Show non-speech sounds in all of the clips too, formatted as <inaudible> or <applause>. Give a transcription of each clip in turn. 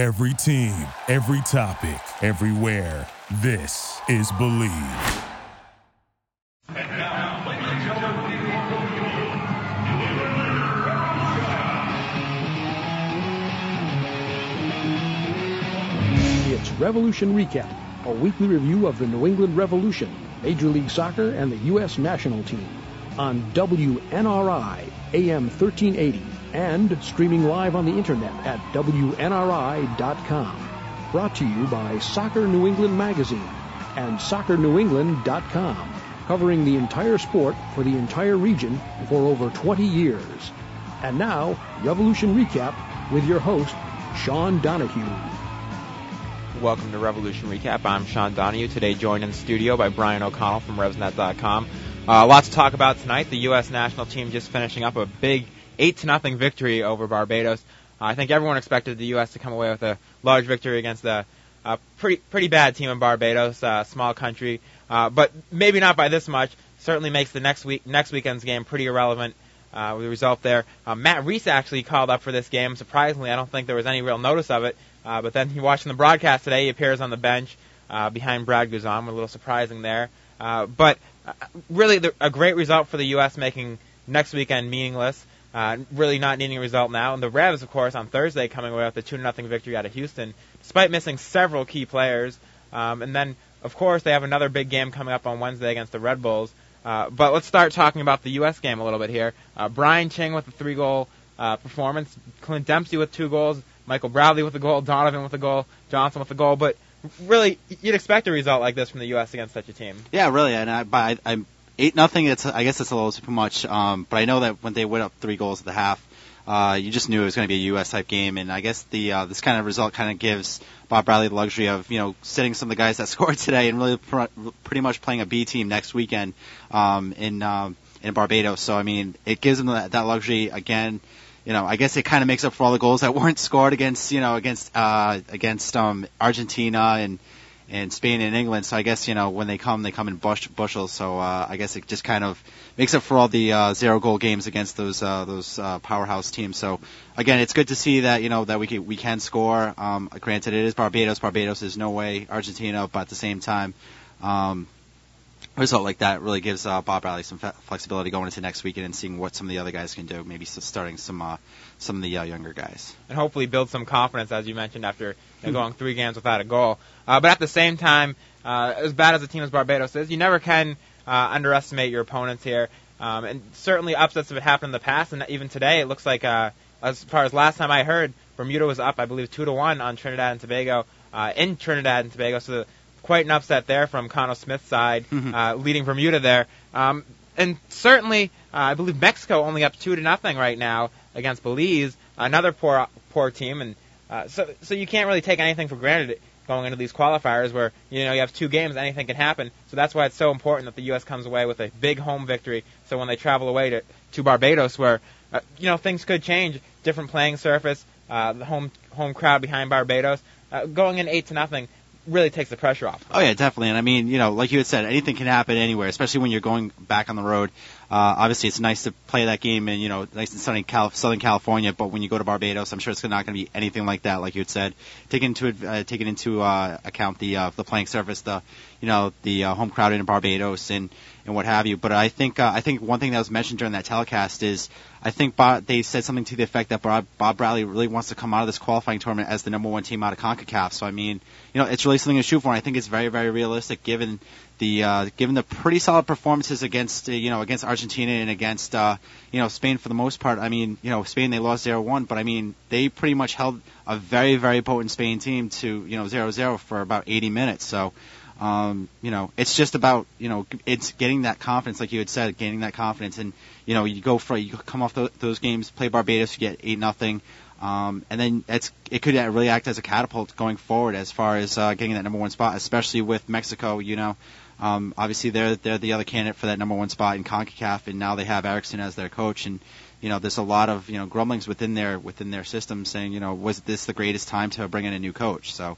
Every team, every topic, everywhere. This is Believe. It's Revolution Recap, a weekly review of the New England Revolution, Major League Soccer, and the U.S. national team on WNRI AM 1380 and streaming live on the internet at WNRI.com. Brought to you by Soccer New England Magazine and SoccerNewEngland.com, covering the entire sport for the entire region for over 20 years. And now, Revolution Recap with your host, Sean Donahue. Welcome to Revolution Recap. I'm Sean Donahue. Today joined in the studio by Brian O'Connell from RevsNet.com. Uh, lots to talk about tonight. The U.S. national team just finishing up a big 8 to nothing victory over Barbados. Uh, I think everyone expected the U.S. to come away with a large victory against a, pretty pretty bad team in Barbados, a uh, small country, uh, but maybe not by this much. Certainly makes the next week next weekend's game pretty irrelevant. Uh, with the result there, uh, Matt Reis actually called up for this game. Surprisingly, I don't think there was any real notice of it. Uh, but then <laughs> he watching the broadcast today. He appears on the bench uh, behind Brad Guzan. A little surprising there. Uh, but uh, really, the, a great result for the U.S. making next weekend meaningless. Uh, really not needing a result now. And the Revs, of course, on Thursday coming away with a 2 0 victory out of Houston, despite missing several key players. Um, and then, of course, they have another big game coming up on Wednesday against the Red Bulls. Uh, but let's start talking about the U.S. game a little bit here. Uh, Brian Ching with a three goal uh, performance, Clint Dempsey with two goals, Michael Bradley with a goal, Donovan with a goal, Johnson with a goal. But really, you'd expect a result like this from the U.S. against such a team. Yeah, really. And I, I, I'm eight nothing. It's I guess it's a little too much. Um, but I know that when they went up three goals at the half, uh, you just knew it was going to be a U.S. type game. And I guess the uh, this kind of result kind of gives Bob Bradley the luxury of you know sitting some of the guys that <laughs> scored today and really pr- pretty much playing a B team next weekend um, in um, in Barbados. So I mean, it gives them that, that luxury again you know, I guess it kind of makes up for all the goals that <laughs> weren't scored against, you know, against uh, against um, Argentina and and Spain and England. So I guess you know when they come, they come in bush, bushels. So uh, I guess it just kind of makes up for all the uh, zero goal games against those uh, those uh, powerhouse teams. So again, it's good to see that you know that we can, we can score. Um, granted, it is Barbados. Barbados is no way Argentina, but at the same time. Um, result like that really gives uh, Bob Bradley some flexibility going into next weekend and seeing what some of the other guys can do. Maybe starting some uh, some of the uh, younger guys, and hopefully build some confidence, as you mentioned, after you know, hmm. going three games without a goal. Uh, but at the same time, uh, as bad as a team as Barbados is, you never can uh, underestimate your opponents here. Um, and certainly upsets have happened in the past, and even today it looks like, uh, as far as last time I heard, Bermuda was up, I believe, two to one on Trinidad and Tobago uh, in Trinidad and Tobago. So the, quite an upset there from Khano Smith's side, mm-hmm. uh, leading Bermuda there. Um, and certainly, uh, I believe Mexico only up two to nothing right now against Belize, another poor poor team, and uh, so so you can't really take anything for granted going into these qualifiers where you know you have two games, anything can happen. So that's why it's so important that the U.S. comes away with a big home victory. So when they travel away to to Barbados, where uh, you know things could change, different playing surface, uh, the home home crowd behind Barbados, uh, going in eight to nothing really takes the pressure off. Oh yeah, definitely. And I mean, you know, like you had said, anything can happen anywhere, especially when you're going back on the road. Uh, obviously, it's nice to play that game in you know nice and sunny Cal- Southern California, but when you go to Barbados, I'm sure it's not going to be anything like that. Like you had said, taking into uh, taking into uh, account the uh, the playing surface, the you know the uh, home crowd in Barbados and and what have you. But I think uh, I think one thing that was mentioned during that telecast is I think Bob, they said something to the effect that Bob, Bob Bradley really wants to come out of this qualifying tournament as the number one team out of Concacaf. So I mean, you know, it's really something to shoot for. And I think it's very very realistic given the uh, given the pretty solid performances against uh, you know against Argentina and against uh, you know Spain for the most part. I mean you know Spain they lost 0-1, but I mean they pretty much held a very very potent Spain team to you know 0-0 for about 80 minutes. So um, you know it's just about you know it's getting that confidence like you had said, gaining that confidence, and you know you go for you come off the, those games, play Barbados, you get eight nothing. Um, and then it's it could really act as a catapult going forward as far as uh, getting that number one spot, especially with Mexico. You know, um, obviously, they're they're the other candidate for that number one spot in Concacaf, and now they have Eriksson as their coach. And you know, there's a lot of you know grumblings within their within their system saying, you know, was this the greatest time to bring in a new coach? So,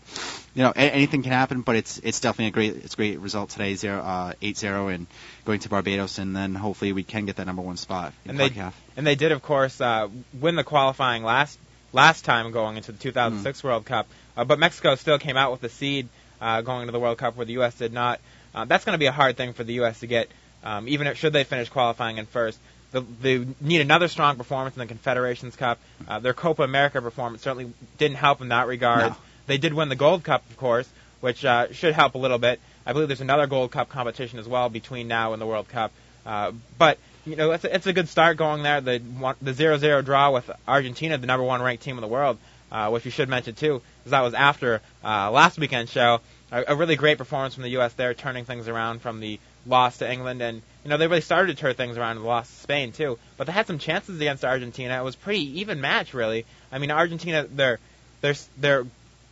you know, a- anything can happen, but it's it's definitely a great it's a great result today, zero uh, eight zero, and going to Barbados, and then hopefully we can get that number one spot in and Concacaf. They, and they did, of course, uh, win the qualifying last last time going into the 2006 Mm. World Cup. Uh, but Mexico still came out with a seed uh, going into the World Cup where the U.S. did not. Uh, that's going to be a hard thing for the U.S. to get, um, even if, should they finish qualifying in first. The, they need another strong performance in the Confederations Cup. Uh, their Copa America performance certainly didn't help in that regard. No. They did win the Gold Cup, of course, which uh, should help a little bit. I believe there's another Gold Cup competition as well between now and the World Cup. Uh, but you know, it's a, it's a good start going there. The one, the zero zero draw with Argentina, the number one ranked team in the world, uh, which we should mention too, because that was after uh, last weekend's show. A, a really great performance from the U.S. there, turning things around from the loss to England, and you know they really started to turn things around the loss to Spain too. But they had some chances against Argentina. It was pretty even match, really. I mean, Argentina, their their their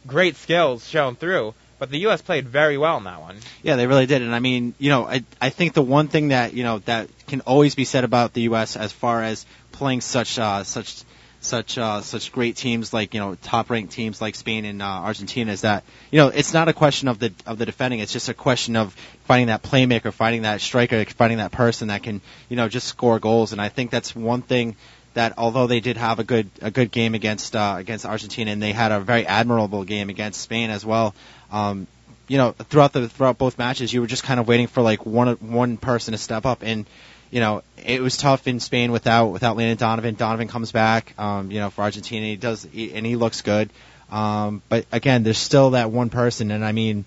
great skills shown through, but the U.S. played very well in that one. Yeah, they really did. And I mean, you know, I I think the one thing that you know that can always be said about the U.S. as far as playing such uh, such such uh, such great teams like you know top ranked teams like Spain and uh, Argentina is that you know it's not a question of the of the defending. It's just a question of finding that playmaker, finding that striker, finding that person that can you know just score goals. And I think that's one thing that although they did have a good a good game against uh, against Argentina and they had a very admirable game against Spain as well. Um, you know, throughout the throughout both matches, you were just kind of waiting for like one one person to step up, and you know, it was tough in Spain without without Landon Donovan. Donovan comes back, um, you know, for Argentina, he does, he, and he looks good. Um, but again, there's still that one person, and I mean,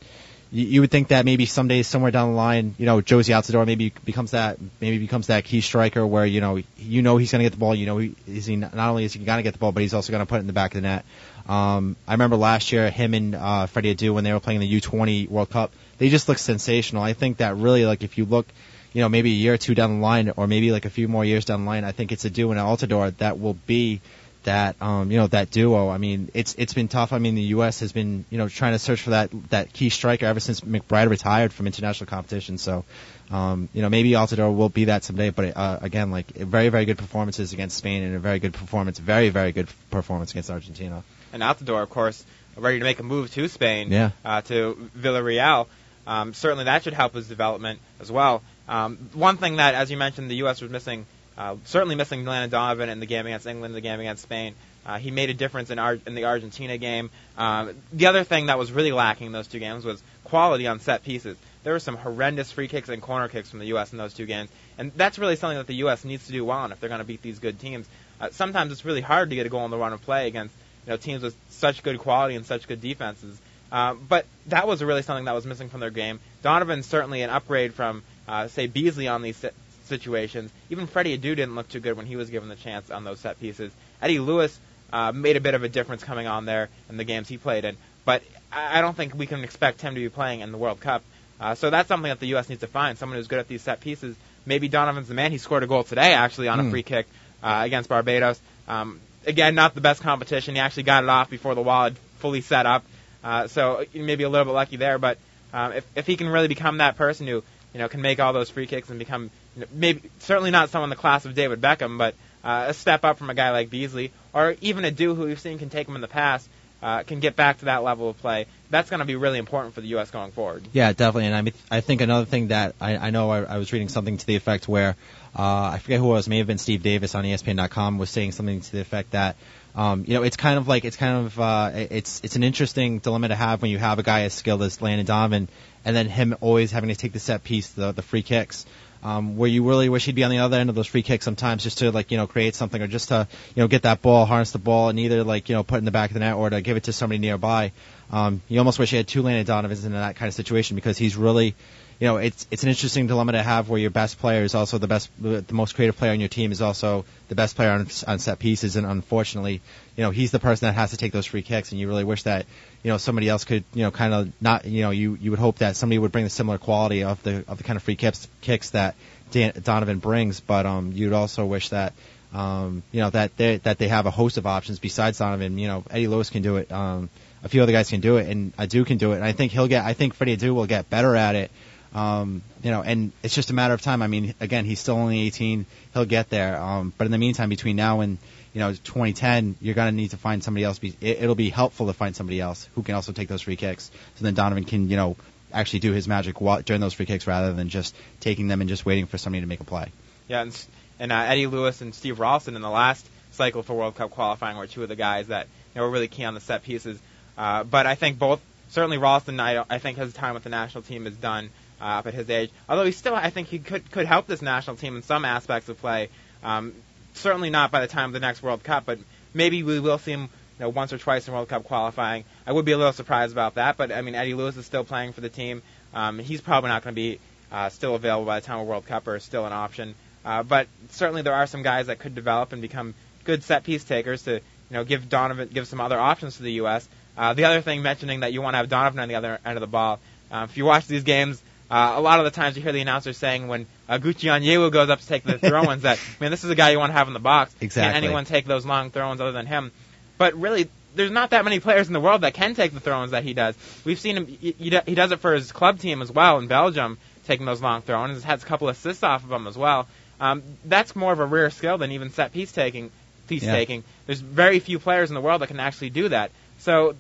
you, you would think that maybe someday, somewhere down the line, you know, Jozy Altidore maybe becomes that, maybe becomes that key striker where you know, you know, he's going to get the ball. You know, he, is he not only is he going to get the ball, but he's also going to put it in the back of the net. Um, I remember last year, him and uh, Freddie Adu when they were playing the U20 World Cup, they just looked sensational. I think that really, like, if you look, you know, maybe a year or two down the line, or maybe like a few more years down the line, I think it's Adu and Altidore that will be that um, you know that duo. I mean, it's it's been tough. I mean, the U.S. has been you know trying to search for that that key striker ever since McBride retired from international competition. So, um, you know, maybe Altidore will be that someday. But uh, again, like very very good performances against Spain and a very good performance, very very good performance against Argentina. and Altidore, of course, ready to make a move to Spain, Yeah. uh, to Villarreal. Um, certainly, that should help his development as well. Um, one thing that, as you mentioned, the U.S. was missing, uh, certainly missing Landon Donovan in the game against England, the game against Spain. Uh, he made a difference in, Ar- in the Argentina game. Um, the other thing that was really lacking in those two games was quality on set pieces. There were some horrendous free kicks and corner kicks from the U.S. in those two games, and that's really something that the U.S. needs to do well on if they're going to beat these good teams. Uh, sometimes it's really hard to get a goal on the run of play against you know teams with such good quality and such good defenses. Uh, but that was really something that was missing from their game. Donovan's certainly an upgrade from, uh, say, Beasley on these situations. Even Freddie Adu didn't look too good when he was given the chance on those set pieces. Eddie Lewis uh, made a bit of a difference coming on there in the games he played in, but I don't think we can expect him to be playing in the World Cup. Uh, so that's something that the U.S. needs to find, someone who's good at these set pieces. Maybe Donovan's the man. He scored a goal today, actually, on a Hmm. free kick uh, against Barbados. Um, again, not the best competition. He actually got it off before the wall had fully set up. Uh, so maybe a little bit lucky there, but um, if if he can really become that person who you know can make all those free kicks and become you know, maybe certainly not someone in the class of David Beckham, but uh, a step up from a guy like Beasley or even a Adu who we've seen can take him in the past, uh, can get back to that level of play. That's going to be really important for the U.S. going forward. Yeah, definitely. And I mean, I think another thing that I, I know I, I was reading something to the effect where uh, I forget who it was, may have been Steve Davis on ESPN.com was saying something to the effect that um, you know it's kind of like it's kind of uh, it's it's an interesting dilemma to have when you have a guy as skilled as Landon Donovan and then him always having to take the set piece, the the free kicks. Um, where you really wish he'd be on the other end of those free kicks sometimes just to like you know create something or just to you know get that ball harness the ball and either like you know put in the back of the net or to give it to somebody nearby um, you almost wish you had two Landon Donovans in that kind of situation because he's really, you know, it's it's an interesting dilemma to have where your best player is also the best, the most creative player on your team is also the best player on, on set pieces, and unfortunately, you know, he's the person that has to take those free kicks, and you really wish that, you know, somebody else could, you know, kind of not, you know, you you would hope that somebody would bring the similar quality of the of the kind of free kicks kicks that Dan, Donovan brings, but um, you'd also wish that. Um, you know that they that they have a host of options besides Donovan. You know Eddie Lewis can do it. Um, a few other guys can do it, and Adu can do it. And I think he'll get. I think Freddie Adu will get better at it. Um, you know, and it's just a matter of time. I mean, again, he's still only 18. He'll get there. Um, but in the meantime, between now and you know 2010, you're gonna need to find somebody else. It'll be helpful to find somebody else who can also take those free kicks. So then Donovan can you know actually do his magic during those free kicks rather than just taking them and just waiting for somebody to make a play. Yeah, and, and uh, Eddie Lewis and Steve Ralston in the last cycle for World Cup qualifying were two of the guys that you know were really key on the set pieces. Uh, but I think both certainly Ralston, I, I think his time with the national team is done uh, up at his age. Although he still, I think he could could help this national team in some aspects of play. Um, certainly not by the time of the next World Cup, but maybe we will see him you know, once or twice in World Cup qualifying. I would be a little surprised about that, but I mean Eddie Lewis is still playing for the team. Um, he's probably not going to be uh, still available by the time of World Cup or still an option. Uh, but certainly there are some guys that could develop and become good set piece takers to you know give Donovan give some other options to the U.S. Uh, the other thing mentioning that you want to have Donovan on the other end of the ball. Uh, if you watch these games, uh, a lot of the times you hear the announcers saying when uh, Gucci Onyewu goes up to take the <laughs> throw-ins that, man, this is a guy you want to have in the box. Exactly. Can't anyone take those long throw-ins other than him? But really, there's not that many players in the world that can take the throw-ins that he does. We've seen him; he, he does it for his club team as well in Belgium, taking those long throw-ins. He's had a couple assists off of them as well. Um, that's more of a rare skill than even set piece taking. Piece Yeah. taking. There's very few players in the world that can actually do that. So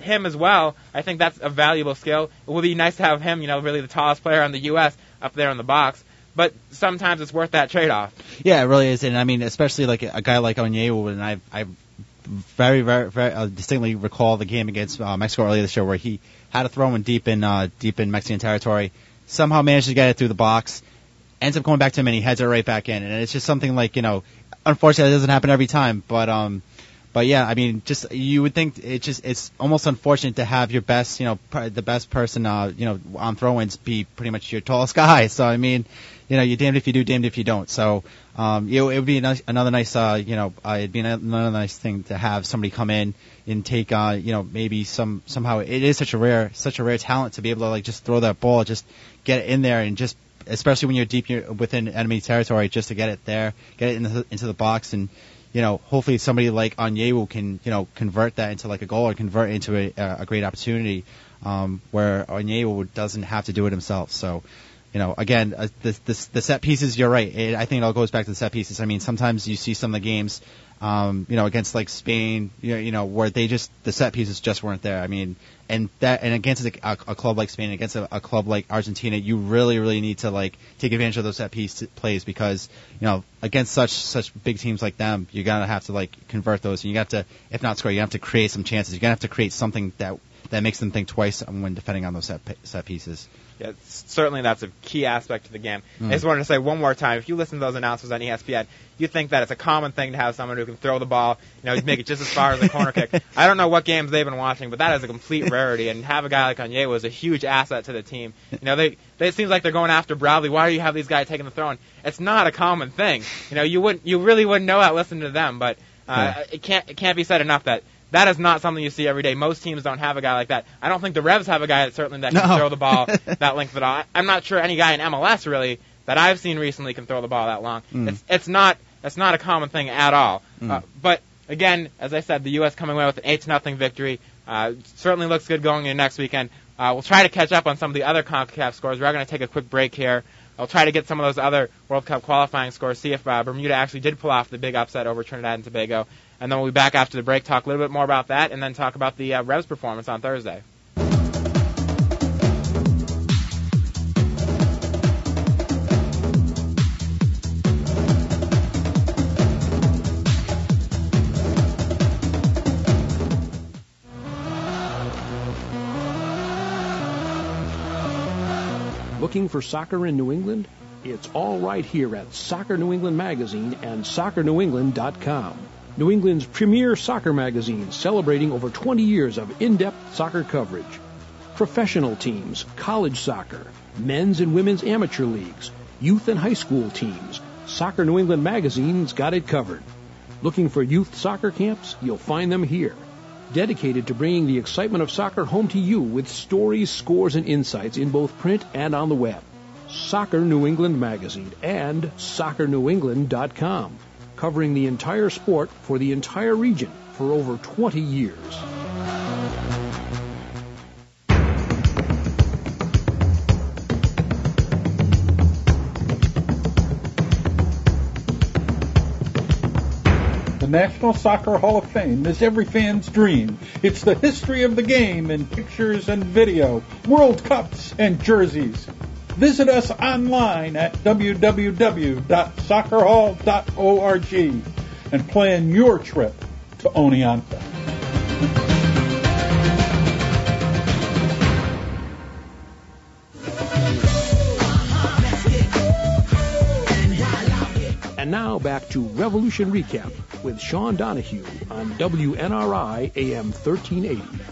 him as well, I think that's a valuable skill. It would be nice to have him, you know, really the tallest player in the U.S. up there in the box. But sometimes it's worth that trade-off. Yeah, it really is, and I mean, especially like a guy like Onyewu, and I, I very, very, very uh, distinctly recall the game against uh, Mexico earlier this year where he had a throw in deep in uh, deep in Mexican territory, somehow managed to get it through the box, ends up going back to him and he heads it right back in, and it's just something like you know, unfortunately, it doesn't happen every time, but um. But yeah, I mean, just you would think it just it's almost unfortunate to have your best, you know, pr- the best person, uh, you know, on throw-ins be pretty much your tallest guy. <laughs> So I mean, you know, you're damned if you do, damned if you don't. So um, you it would be nice, another nice, uh, you know, uh, it'd be another nice thing to have somebody come in and take, uh, you know, maybe some somehow it is such a rare, such a rare talent to be able to like just throw that ball, just get it in there, and just especially when you're deep within enemy territory, just to get it there, get it in the, into the box, and you know, hopefully somebody like Onyewu can, you know, convert that into like a goal or convert it into a, a great opportunity, um, where Onyewu doesn't have to do it himself. So, you know, again, uh, the, the, the set pieces, you're right. It, I think it all goes back to the set pieces. I mean, sometimes you see some of the games, um, you know, against like Spain, you know, you know, where they just, the set pieces just weren't there. I mean, and that, and against a, a, club like Spain, against a, a club like Argentina, you really, really need to like take advantage of those set piece plays because, you know, against such, such big teams like them, you're gonna have to like convert those and you have to, if not score, you have to create some chances. You're gonna have to create something that, that makes them think twice when defending on those set, set pieces. Yeah, certainly that's a key aspect of the game. Mm. I just wanted to say one more time, if you listen to those announcers on ESPN, you think that it's a common thing to have someone who can throw the ball, you know, make it just as far as a corner kick. <laughs> I don't know what games they've been watching, but that is a complete rarity, and have a guy like Onyewu is a huge asset to the team. You know, they, they it seems like they're going after Bradley. Why do you have these guys taking the throw? And it's not a common thing. You know, you wouldn't, you really wouldn't know that listening to them, but uh, Yeah. it can't, it can't be said enough that that is not something you see every day. Most teams don't have a guy like that. I don't think the Revs have a guy that certainly that can No. throw the ball <laughs> that length at all. I'm not sure any guy in MLS really that I've seen recently can throw the ball that long. Mm. It's it's not it's not a common thing at all. Mm. Uh, but again, as I said, the U.S. coming away with an eight to nothing victory uh, certainly looks good going into next weekend. Uh, we'll try to catch up on some of the other Concacaf scores. We're going to take a quick break here. I'll try to get some of those other World Cup qualifying scores, see if uh, Bermuda actually did pull off the big upset over Trinidad and Tobago. And then we'll be back after the break, talk a little bit more about that, and then talk about the uh, Revs performance on Thursday. Looking for soccer in New England? It's all right here at Soccer New England Magazine and SoccerNewEngland.com. New England's premier soccer magazine celebrating over 20 years of in-depth soccer coverage. Professional teams, college soccer, men's and women's amateur leagues, youth and high school teams. Soccer New England Magazine's got it covered. Looking for youth soccer camps? You'll find them here dedicated to bringing the excitement of soccer home to you with stories, scores, and insights in both print and on the web. Soccer New England Magazine and SoccerNewEngland.com, covering the entire sport for the entire region for over 20 years. The National Soccer Hall of Fame is every fan's dream. It's the history of the game in pictures and video, World Cups and jerseys. Visit us online at www.soccerhall.org. and plan your trip to Oneonta. And now back to Revolution Recap with Sean Donahue on WNRI AM 1380.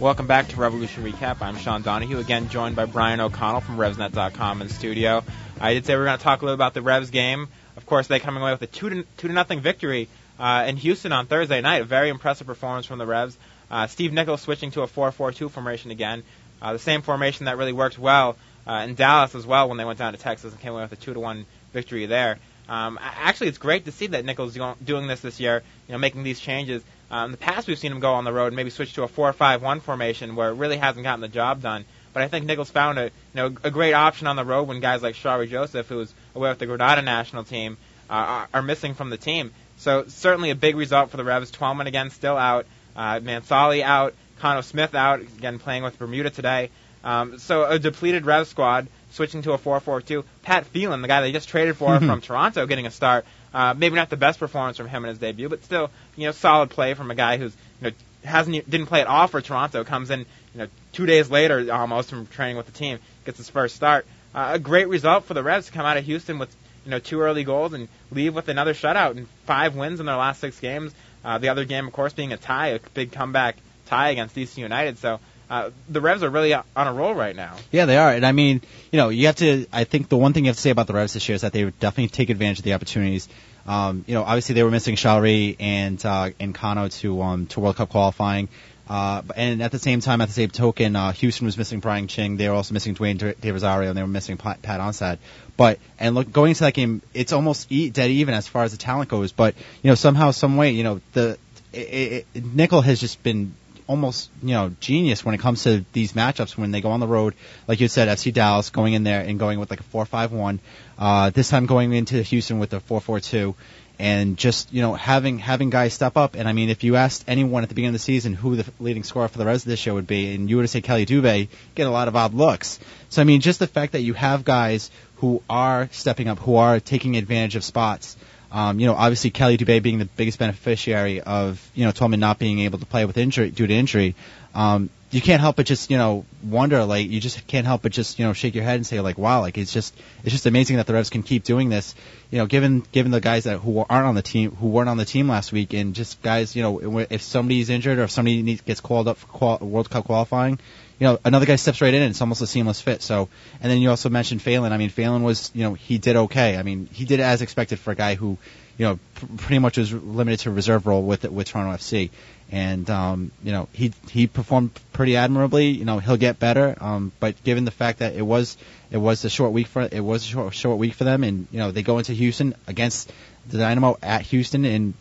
Welcome back to Revolution Recap. I'm Sean Donahue, again joined by Brian O'Connell from RevsNet.com in studio. I did say we are going to talk a little about the Revs game. Of course, they coming away with a two to, two to nothing victory uh, in Houston on Thursday night. A very impressive performance from the Revs. Uh, Steve Nicol switching to a 4-4-2 formation again, uh, the same formation that really worked well uh, in Dallas as well when they went down to Texas and came away with a two to one victory there. Um, actually, it's great to see that Nicol doing this this year. You know, making these changes. Um, in the past, we've seen him go on the road and maybe switch to a 4-5-1 formation where it really hasn't gotten the job done. But I think Nicol found a you know a great option on the road when guys like Shalrie Joseph, who was away with the Grenada national team, uh, are, are missing from the team. So certainly a big result for the Revs. Twellman again still out, uh, Mansally out, Khano Smith out again playing with Bermuda today. Um, so a depleted Rev squad switching to a 4-4-2. Pat Phelan, the guy they just traded for <laughs> from Toronto, getting a start. Uh, maybe not the best performance from him in his debut, but still, you know, solid play from a guy who's, you know, hasn't didn't play at all for Toronto. Comes in, you know, two days later almost from training with the team, gets his first start. Uh, a great result for the Revs to come out of Houston with, you know, two early goals and leave with another shutout and five wins in their last six games. Uh, the other game, of course, being a tie, a big comeback tie against DC United. So uh, the Revs are really on a roll right now. Yeah, they are. And I mean, you know, you have to. I think the one thing you have to say about the Revs this year is that they definitely take advantage of the opportunities. Um, you know, obviously they were missing Shalrie and uh, and Khano to um, to World Cup qualifying. Uh, and at the same time, at the same token, uh, Houston was missing Brian Ching. They were also missing Dwayne De Rosario, and they were missing Pat, Pat. But and look, going into that game, it's almost e- dead even as far as the talent goes. But you know, somehow, some way, you know, the it, it, Nicol has just been almost you know genius when it comes to these matchups when they go on the road. Like you said, FC Dallas going in there and going with like a four-five-one. Uh, this time going into Houston with a four-four-two, and just you know having having guys step up. And I mean, if you asked anyone at the beginning of the season who the leading scorer for the rest of this show would be, and you would have said Kheli Dube, get a lot of odd looks. So I mean, just the fact that you have guys who are stepping up, who are taking advantage of spots. Um, you know, obviously Kheli Dube being the biggest beneficiary of you know Twellman not being able to play with injury due to injury. Um, you can't help but just you know wonder like you just can't help but just you know shake your head and say like wow like it's just it's just amazing that the Revs can keep doing this you know given given the guys that who aren't on the team who weren't on the team last week and just guys you know if somebody's injured or if somebody needs, gets called up for qual- World Cup qualifying you know, another guy steps right in and it's almost a seamless fit. So, and then you also mentioned Phelan. I mean, Phelan was, you know, he did okay. I mean, he did as expected for a guy who, you know, pr- pretty much was limited to reserve role with with Toronto FC. And um, you know, he he performed pretty admirably. You know, he'll get better. Um, but given the fact that it was it was a short week for it was a short, short week for them, and you know they go into Houston against the Dynamo at Houston and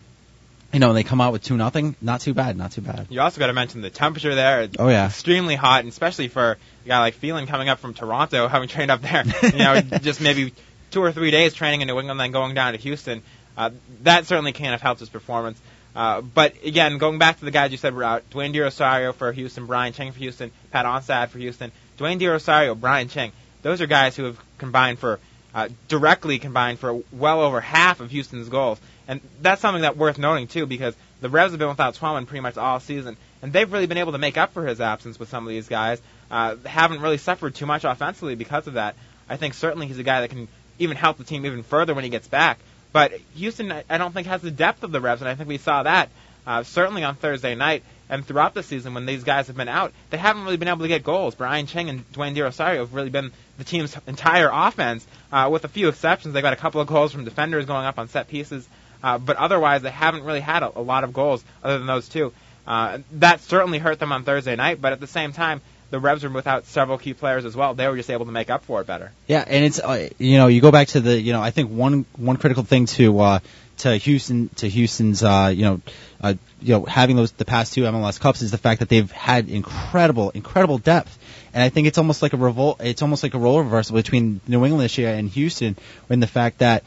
you know, they come out with two nothing. Not too bad. Not too bad. You also got to mention the temperature there. It's Oh, yeah. extremely hot, and especially for a guy like Phelan coming up from Toronto, <laughs> having trained up there. You know, <laughs> just maybe two or three days training in New England, then going down to Houston. Uh, that certainly can't have helped his performance. Uh, but again, going back to the guys you said were out, Dwayne De Rosario for Houston, Brian Ching for Houston, Pat Onstad for Houston, Dwayne De Rosario, Brian Ching. Those are guys who have combined for uh, directly combined for well over half of Houston's goals, and that's something that worth noting too because the Revs have been without Twellman pretty much all season, and they've really been able to make up for his absence with some of these guys. Uh, haven't really suffered too much offensively because of that. I think certainly he's a guy that can even help the team even further when he gets back. But Houston, I don't think has the depth of the Revs, and I think we saw that uh, certainly on Thursday night and throughout the season when these guys have been out. They haven't really been able to get goals. Brian Ching and Dwayne De Rosario have really been the team's entire offense, uh, with a few exceptions. They got a couple of goals from defenders going up on set pieces, uh, but otherwise they haven't really had a, a lot of goals other than those two. Uh, that certainly hurt them on Thursday night, but at the same time, the Revs were without several key players as well. They were just able to make up for it better. Yeah, and it's uh, you know you go back to the you know I think one one critical thing to uh, to Houston to Houston's uh, you know uh, you know having those the past two MLS Cups is the fact that they've had incredible incredible depth, and I think it's almost like a revolt. It's almost like a role reversal between New England this year and Houston, in the fact that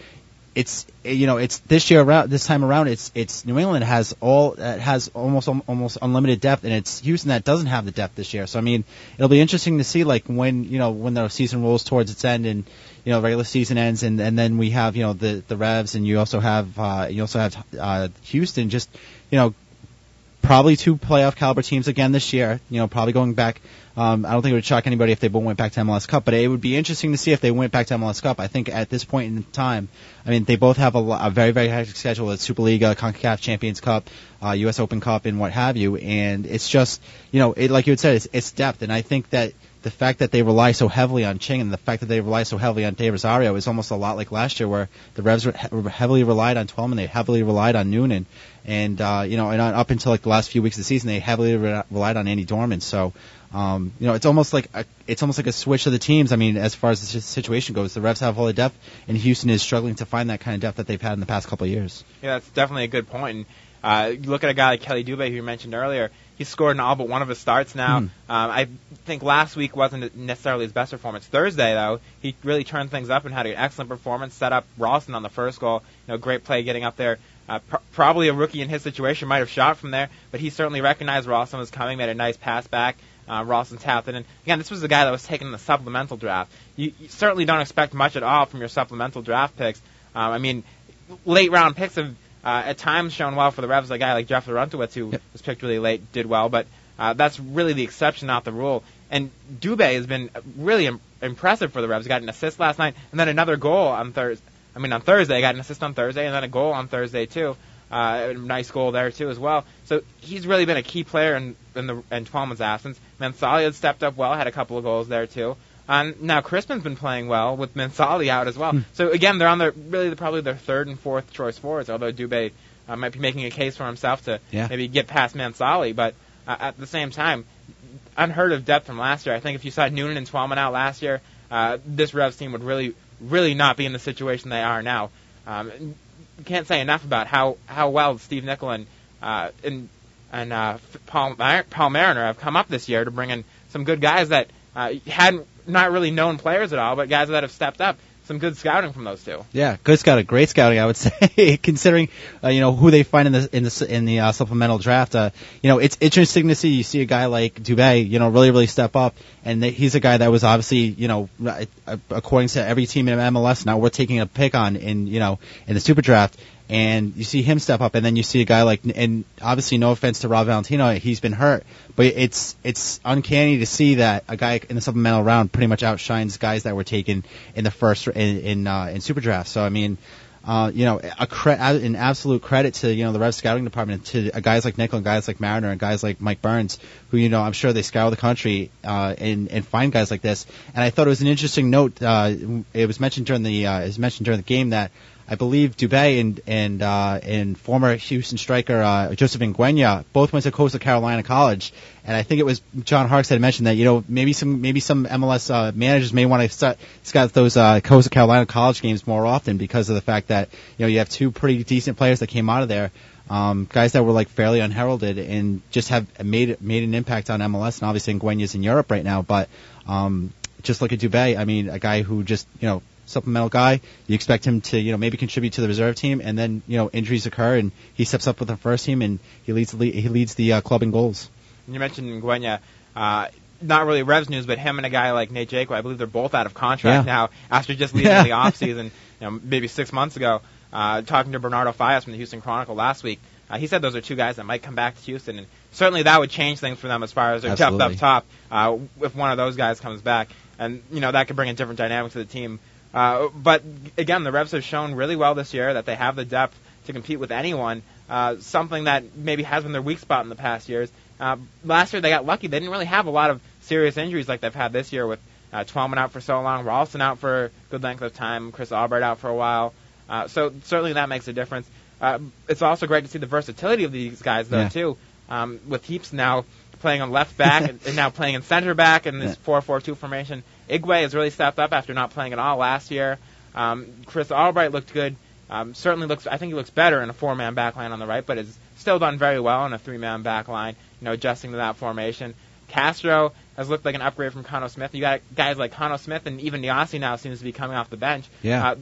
it's you know it's this year around this time around it's it's New England has all uh, has almost almost unlimited depth and it's Houston that doesn't have the depth this year. So I mean it'll be interesting to see like when you know when the season rolls towards its end and you know regular season ends and and then we have you know the the Revs and you also have uh, you also have uh, Houston just you know probably two playoff caliber teams again this year. You know, probably going back. Um, I don't think it would shock anybody if they both went back to MLS Cup, but it would be interesting to see if they went back to MLS Cup. I think at this point in time, I mean, they both have a, a very, very hectic schedule at Superliga, CONCACAF Champions Cup, uh, U.S. Open Cup, and what have you. And it's just, you know, it, like you had said, it's, it's depth. And I think that the fact that they rely so heavily on Ching and the fact that they rely so heavily on De Rosario is almost a lot like last year, where the Revs were heavily relied on Twellman, they heavily relied on Noonan, and uh, you know, and up until like the last few weeks of the season, they heavily re- relied on Andy Dorman. So, um, you know, it's almost like a, it's almost like a switch of the teams. I mean, as far as the situation goes, the Revs have all the depth, and Houston is struggling to find that kind of depth that they've had in the past couple of years. Yeah, that's definitely a good point. And uh, look at a guy like Kheli Dube, who you mentioned earlier He's scored in all but one of his starts now. Mm. Um, I think last week wasn't necessarily his best performance. Thursday, though, he really turned things up and had an excellent performance. Set up Ralston on the first goal. You know, great play getting up there. Uh, pr- probably a rookie in his situation might have shot from there, but he certainly recognized Ralston was coming. Made a nice pass back. Uh, Ralston tapped it. And again, this was the guy that was taken in the supplemental draft. You, you certainly don't expect much at all from your supplemental draft picks. Um, I mean, late round picks have uh, at times shown well for the Revs. A guy like Jeff Larentowicz, who yep. was picked really late, did well, but uh, that's really the exception, not the rule. And Dube has been really Im- impressive for the Revs. He got an assist last night, and then another goal on Thursday. I mean, on Thursday, he got an assist on Thursday, and then a goal on Thursday too. Uh, nice goal there too as well. So he's really been a key player in in the in Twellman's absence. Mansally had stepped up well, had a couple of goals there too. And now Cristman's been playing well with Mansally out as well. Hmm. So again, they're on their really probably their third and fourth choice forwards. Although Dube uh, might be making a case for himself to yeah. maybe get past Mansally, but uh, at the same time, unheard of depth from last year. I think if you saw Noonan and Twellman out last year, uh, this Revs team would really, really not be in the situation they are now. Um, can't say enough about how how well Steve Nicol and uh, and and uh, Paul Paul Mariner have come up this year to bring in some good guys that uh, hadn't not really known players at all, but guys that have stepped up. Some good scouting from those two. Yeah, good scouting, great scouting, I would <laughs> say, considering uh, you know who they find in the in the in the uh, supplemental draft. Uh, you know, it's interesting to see you see a guy like Dube, you know, really really step up, and they, he's a guy that was obviously you know according to every team in MLS now we're taking a pick on in you know in the super draft and you see him step up, and then you see a guy like, and obviously no offense to Rob Valentino, he's been hurt, but it's it's uncanny to see that a guy in the supplemental round pretty much outshines guys that were taken in the first in in, uh, in super draft. So I mean. Uh, you know, a cre- an absolute credit to you know the Rev scouting department, to uh, guys like Nicol and guys like Mariner and guys like Mike Burns, who you know I'm sure they scour the country uh, and and find guys like this. And I thought it was an interesting note. Uh, it was mentioned during the uh, it was mentioned during the game that I believe Dube and and uh, and former Houston striker uh, Joseph Ngwenya both went to Coastal Carolina College, and I think it was John Harkes that mentioned that you know maybe some maybe some MLS uh, managers may want to start scout those uh, Coastal Carolina College games more often because of the fact that you know you have two pretty decent players that came out of there. Um, guys that were like fairly unheralded and just have made made an impact on MLS, and obviously Ngwenya's in Europe right now. But um, just look at Dube. I mean, a guy who just you know supplemental guy. You expect him to, you know, maybe contribute to the reserve team, and then you know injuries occur, and he steps up with the first team, and he leads the he leads the uh, club in goals. You mentioned Ngwenya. Uh, not really Revs news, but him and a guy like Nate Jaqua, I believe they're both out of contract yeah. now after just leaving yeah. <laughs> the off season, you know, maybe six months ago. Uh, talking to Bernardo Fallas from the Houston Chronicle last week, uh, he said those are two guys that might come back to Houston, and certainly that would change things for them as far as their depth up top. Uh, if one of those guys comes back, and you know that could bring a different dynamic to the team uh, but again, the Revs have shown really well this year that they have the depth to compete with anyone. Uh, something that maybe has been their weak spot in the past years. Uh, last year they got lucky; they didn't really have a lot of serious injuries like they've had this year with uh, Twellman out for so long, Ralston out for a good length of time, Chris Albright out for a while. Uh, so certainly that makes a difference. Uh, it's also great to see the versatility of these guys, though, yeah. too. Um, with Heaps now playing on left back <laughs> and, and, now playing in center back in this 4-4-2 formation. Igwe has really stepped up after not playing at all last year. Um, Chris Albright looked good. Um, certainly looks. I think he looks better in a four-man backline on the right, but has still done very well in a three-man backline. You know, adjusting to that formation. Castro has looked like an upgrade from Khano Smith. You got guys like Khano Smith and even Nyassi now seems to be coming off the bench. Yeah. Uh,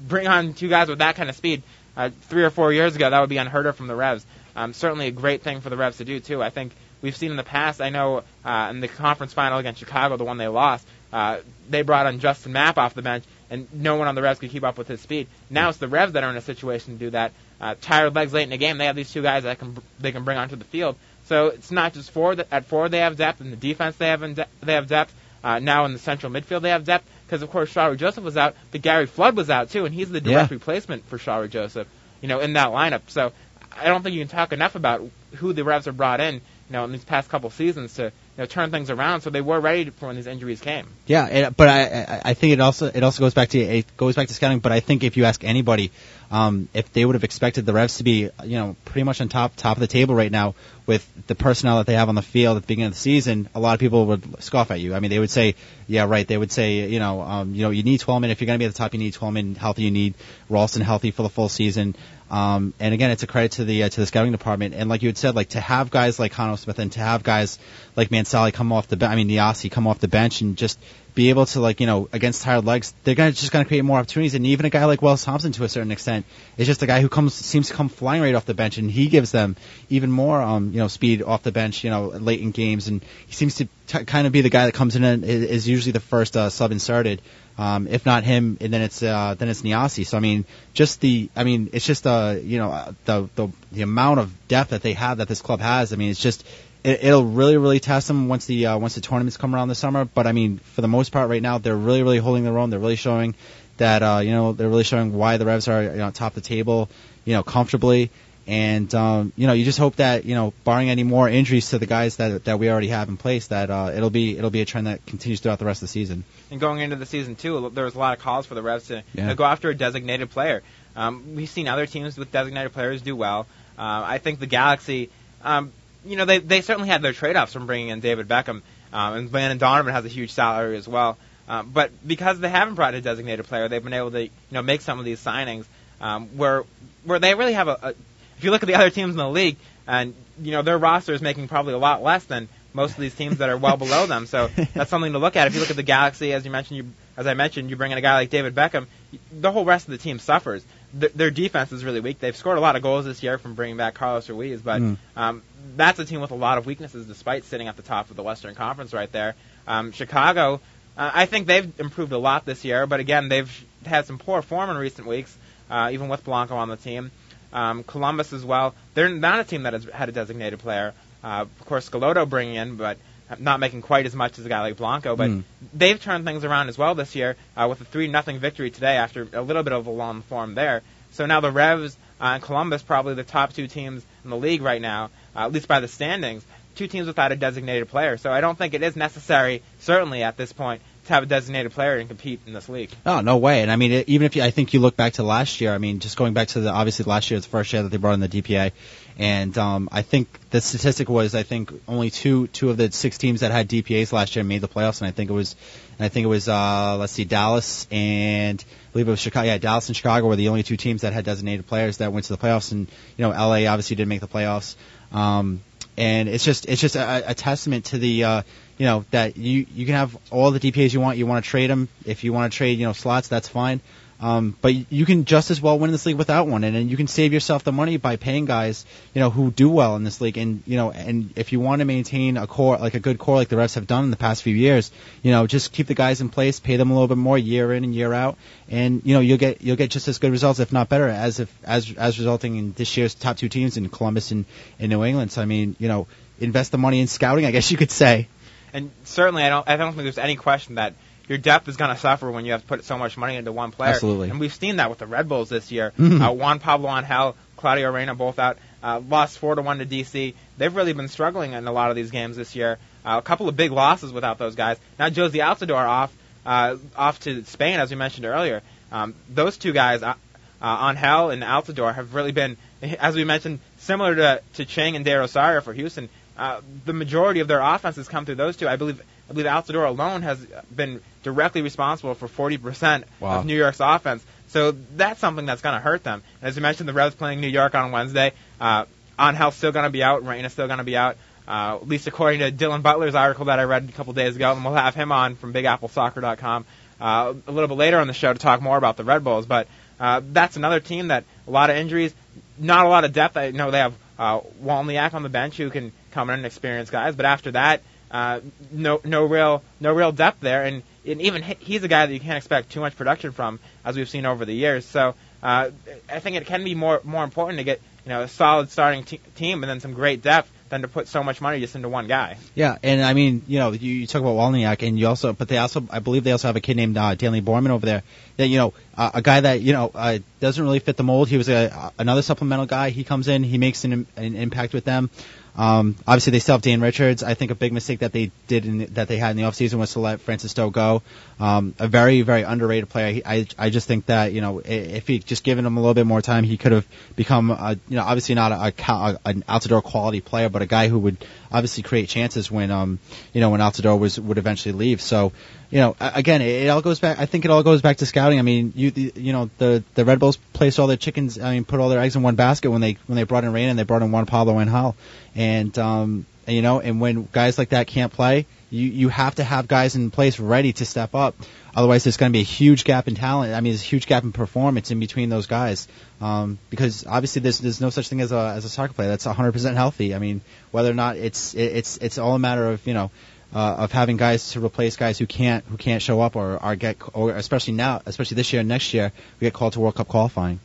bring on two guys with that kind of speed. Uh, three or four years ago, that would be unheard of from the Revs. Um, certainly a great thing for the Revs to do too. I think we've seen in the past. I know uh, in the conference final against Chicago, the one they lost, uh, they brought on Justin Mapp off the bench, and no one on the Revs could keep up with his speed. Now it's the Revs that are in a situation to do that. Uh, tired legs late in the game, they have these two guys that can they can bring onto the field. So it's not just forward. At forward they have depth, in the defense they have in de- they have depth. Uh, now in the central midfield they have depth because of course Shalrie Joseph was out, but Gary Flood was out too, and he's the direct Yeah. replacement for Shalrie Joseph. You know, in that lineup. So I don't think you can talk enough about who the Revs have brought in. You know, in these past couple seasons to you know turn things around, so they were ready for when these injuries came. Yeah, it, but I, I think it also it also goes back to it goes back to scouting. But I think if you ask anybody, um, if they would have expected the Revs to be you know pretty much on top top of the table right now with the personnel that they have on the field at the beginning of the season, a lot of people would scoff at you. I mean, they would say, yeah, right. They would say, you know, um, you know, you need 12 men if you're going to be at the top. You need 12 men healthy. You need Ralston healthy for the full season. Um, and again, it's a credit to the uh, to the scouting department. And like you had said, like to have guys like Khano Smith and to have guys like Mansally come off the, be- I mean, Nyassi come off the bench and just be able to like you know against tired legs, they're gonna just gonna create more opportunities. And even a guy like Wells Thompson, to a certain extent, is just a guy who comes seems to come flying right off the bench, and he gives them even more um you know speed off the bench, you know late in games, and he seems to t- kind of be the guy that comes in and is usually the first uh, sub inserted. Um, if not him, and then it's uh, then it's Nyassi. So I mean, just the I mean, it's just uh you know the the the amount of depth that they have that this club has. I mean, it's just it, it'll really really test them once the uh, once the tournaments come around this summer. But I mean, for the most part, right now they're really really holding their own. They're really showing that uh, you know they're really showing why the Revs are you know top of the table, you know comfortably. And um, you know, you just hope that you know, barring any more injuries to the guys that that we already have in place, that uh, it'll be it'll be a trend that continues throughout the rest of the season. And going into the season too, there was a lot of calls for the Revs to you Yeah. know, go after a designated player. Um, we've seen other teams with designated players do well. Um, I think the Galaxy, um, you know, they they certainly had their trade-offs from bringing in David Beckham, um, and Landon Donovan has a huge salary as well. Um, but because they haven't brought a designated player, they've been able to you know make some of these signings um, where where they really have a, a. If you look at the other teams in the league, and you know their roster is making probably a lot less than most of these teams that are well below them. So <laughs> that's something to look at. If you look at the Galaxy, as you mentioned, you as I mentioned, you bring in a guy like David Beckham, the whole rest of the team suffers. Th- their defense is really weak. They've scored a lot of goals this year from bringing back Carlos Ruiz, but Mm. um, that's a team with a lot of weaknesses, despite sitting at the top of the Western Conference right there. Um, Chicago, uh, I think they've improved a lot this year, but again, they've had some poor form in recent weeks, uh, even with Blanco on the team. Um, Columbus as well. They're not a team that has had a designated player. Uh, of course, Schelotto bringing in, but not making quite as much as a guy like Blanco. But Mm. they've turned things around as well this year uh, with a three nothing victory today after a little bit of a long form there. So now the Revs uh, and Columbus probably the top two teams in the league right now, uh, at least by the standings. Two teams without a designated player. So I don't think it is necessary, certainly at this point, to have a designated player and compete in this league. Oh no way! And I mean, even if you, I think you look back to last year, I mean, just going back to the obviously last year, the first year that they brought in the DPA, and um, I think the statistic was I think only two two of the six teams that had DPAs last year made the playoffs, and I think it was, and I think it was uh, let's see, Dallas and I believe it was Chicago. Yeah, Dallas and Chicago were the only two teams that had designated players that went to the playoffs, and you know, LA obviously didn't make the playoffs. Um, and it's just it's just a, a testament to the uh, you know that you you can have all the DPAs you want. You want to trade them if you want to trade you know slots, that's fine. Um, but you can just as well win this league without one, and then you can save yourself the money by paying guys, you know, who do well in this league. And you know, and if you want to maintain a core, like a good core, like the Revs have done in the past few years, you know, just keep the guys in place, pay them a little bit more year in and year out, and you know, you'll get you'll get just as good results, if not better, as if as as resulting in this year's top two teams in Columbus and in New England. So I mean, you know, invest the money in scouting, I guess you could say. And certainly, I don't. I don't think there's any question that your depth is going to suffer when you have to put so much money into one player. Absolutely. And we've seen that with the Red Bulls this year. Mhm. <laughs> Uh, Juan Pablo Angel, Claudio Reyna, both out. Uh, lost four to one to DC. They've really been struggling in a lot of these games this year. Uh, a couple of big losses without those guys. Now Jozy Altidore off, uh, off to Spain, as we mentioned earlier. Um, those two guys, uh, uh, Angel and Altidore, have really been, as we mentioned, similar to to Ching and De Rosario for Houston. Uh, the majority of their offense has come through those two. I believe I believe Altidore alone has been directly responsible for 40% Wow. of New York's offense. So that's something that's going to hurt them. And As you mentioned, the Revs playing New York on Wednesday. Uh, Angel's still going to be out. Reyna's still going to be out. Uh, at least according to Dylan Butler's article that I read a couple days ago, and we'll have him on from BigAppleSoccer.com. uh, a little bit later on the show to talk more about the Red Bulls. But uh, that's another team that a lot of injuries, not a lot of depth. I know they have uh, Wolyniec on the bench who can come and experience guys, but after that, uh, no no real no real depth there, and, and even he, he's a guy that you can't expect too much production from, as we've seen over the years. So uh, I think it can be more more important to get you know a solid starting te- team and then some great depth than to put so much money just into one guy. Yeah, and I mean, you know, you, you talk about Wolyniec, and you also, but they also, I believe they also have a kid named uh, Danleigh Borman over there. That you know, uh, a guy that you know uh, doesn't really fit the mold. He was a another supplemental guy. He comes in, he makes an, an impact with them. Um, obviously, they still have Dane Richards. I think a big mistake that they did in, that they had in the offseason was to let Francis Stowe go. Um, a very, very underrated player. He, I, I just think that you know if he just given him a little bit more time, he could have become a, you know obviously not a, a, an Altidore quality player, but a guy who would obviously create chances when um you know when Altidore was would eventually leave. So you know, again, it, it all goes back. I think it all goes back to scouting. I mean, you you know, the the Red Bulls placed all their chickens. I mean, put all their eggs in one basket when they when they brought in Reyna and they brought in Juan Pablo Angel, and um, you know, and when guys like that can't play, you you have to have guys in place ready to step up. Otherwise, there's going to be a huge gap in talent. I mean, there's a huge gap in performance in between those guys. Um, because obviously, there's there's no such thing as a as a soccer player that's 100% healthy. I mean, whether or not it's it, it's it's all a matter of you know uh, of having guys to replace guys who can't who can't show up or are get or especially now, especially this year and next year, we get called to World Cup qualifying.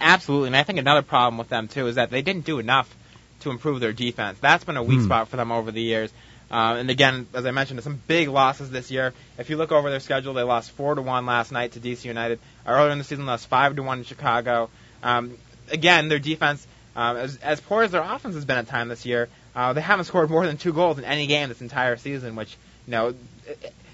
Absolutely, and I think another problem with them too is that they didn't do enough to improve their defense. That's been a weak Hmm. spot for them over the years. Uh, and again, as I mentioned, some big losses this year. If you look over their schedule, they lost four to one last night to DC United. Earlier in the season, lost five to one to Chicago. Um, again, their defense, um, as, as poor as their offense has been at time this year, uh, they haven't scored more than two goals in any game this entire season. Which, you know,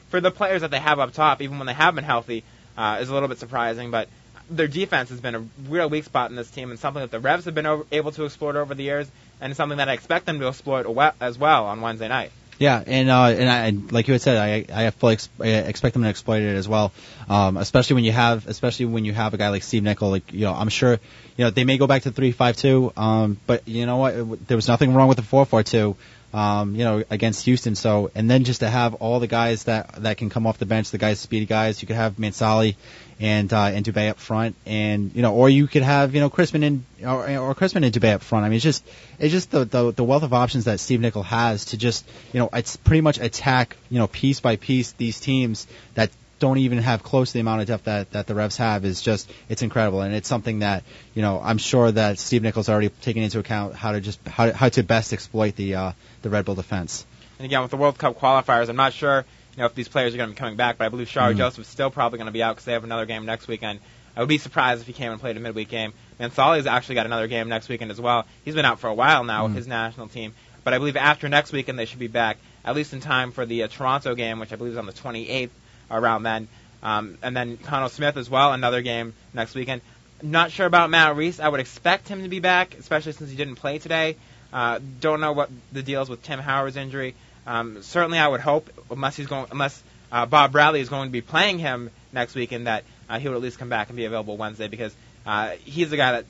for the players that they have up top, even when they have been healthy, uh, is a little bit surprising. But their defense has been a real weak spot in this team, and something that the Revs have been over, able to exploit over the years, and something that I expect them to exploit as well on Wednesday night. Yeah, and uh, and, I, like you had said, I I fully ex- I expect them to exploit it as well. Um, especially when you have, especially when you have a guy like Steve Nicol. Like you know, I'm sure, you know, they may go back to three five two. Um, but you know what? There was nothing wrong with the four four two. Um, you know, against Houston. So, and then just to have all the guys that that can come off the bench, the guys, speedy guys. You could have Mansally and uh, and Dube up front, and you know, or you could have you know Cristman and or, or Cristman and Dube up front. I mean, it's just it's just the, the the wealth of options that Steve Nicol has to just you know it's pretty much attack you know piece by piece these teams that don't even have close to the amount of depth that, that the Revs have is just it's incredible and it's something that you know I'm sure that Steve Nicol's already taken into account how to just how, how to best exploit the uh, the Red Bull defense. And again, with the World Cup qualifiers, I'm not sure you know if these players are going to be coming back, but I believe Shalrie Mhm. Joseph's still probably going to be out because they have another game next weekend. I would be surprised if he came and played a midweek game. Mansally's actually got another game next weekend as well. He's been out for a while now with Mhm. his national team, but I believe after next weekend they should be back at least in time for the uh, Toronto game, which I believe is on the 28th around then. Um, and then Khano Smith as well, another game next weekend. Not sure about Matt Reis. I would expect him to be back, especially since he didn't play today. Uh, don't know what the deal is with Tim Howard's injury. Um, certainly, I would hope, unless he's going, unless uh, Bob Bradley is going to be playing him next weekend, that uh, he would at least come back and be available Wednesday because uh, he's the guy that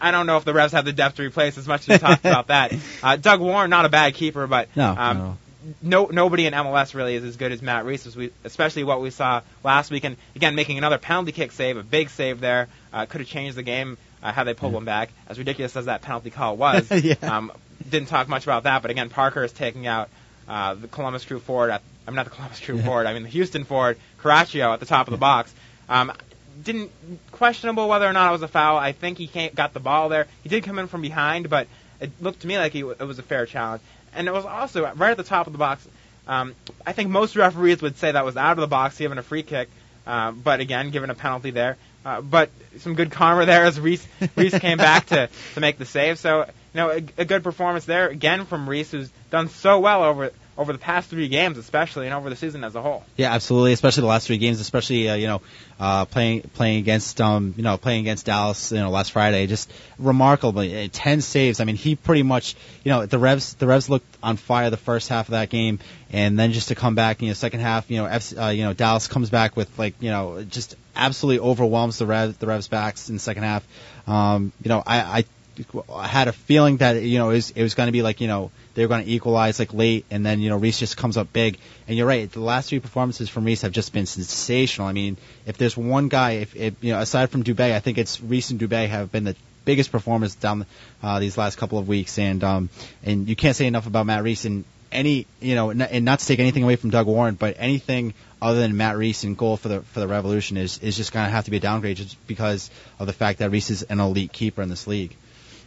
I don't know if the Revs have the depth to replace as much as we talked about that. <laughs> Uh, Doug Warren, not a bad keeper, but No, um, no. no nobody in MLS really is as good as Matt Reis, as we, especially what we saw last weekend. Again, making another penalty kick save, a big save there, uh, could have changed the game uh, had they pulled one back. As ridiculous as that penalty call was, <laughs> Yeah. um, didn't talk much about that. But again, Parkhurst taking out uh, the Columbus Crew forward. At, I'm not the Columbus Crew forward. I mean the Houston forward, Caraccio at the top of the box. Um, didn't questionable whether or not it was a foul. I think he came, got the ball there. He did come in from behind, but it looked to me like he, it was a fair challenge. And it was also right at the top of the box. Um, I think most referees would say that was out of the box, given a free kick. Uh, but again, given a penalty there. Uh, but some good karma there as Reis came back to to make the save. So you know, a, a good performance there again from Reis, who's done so well over over the past three games, especially, and over the season as a whole. Yeah, absolutely. Especially the last three games, especially uh, you know uh, playing playing against um you know playing against Dallas you know last Friday, just remarkably uh, ten saves. I mean, he pretty much you know the Revs the Revs looked on fire the first half of that game, and then just to come back you know second half you know F, uh, you know Dallas comes back with like you know just absolutely overwhelms the Revs the Revs backs in the second half. Um, you know I. I had a feeling that you know it was, it was going to be like you know they were going to equalize like late, and then you know Reis just comes up big. And you're right, the last three performances from Reis have just been sensational. I mean, if there's one guy, if, if you know aside from Dube, I think it's Reis and Dube have been the biggest performers down uh, these last couple of weeks, and um, and you can't say enough about Matt Reis and any you know and not to take anything away from Doug Warren, but anything other than Matt Reis in goal for the for the Revolution is is just going to have to be a downgrade just because of the fact that Reis is an elite keeper in this league.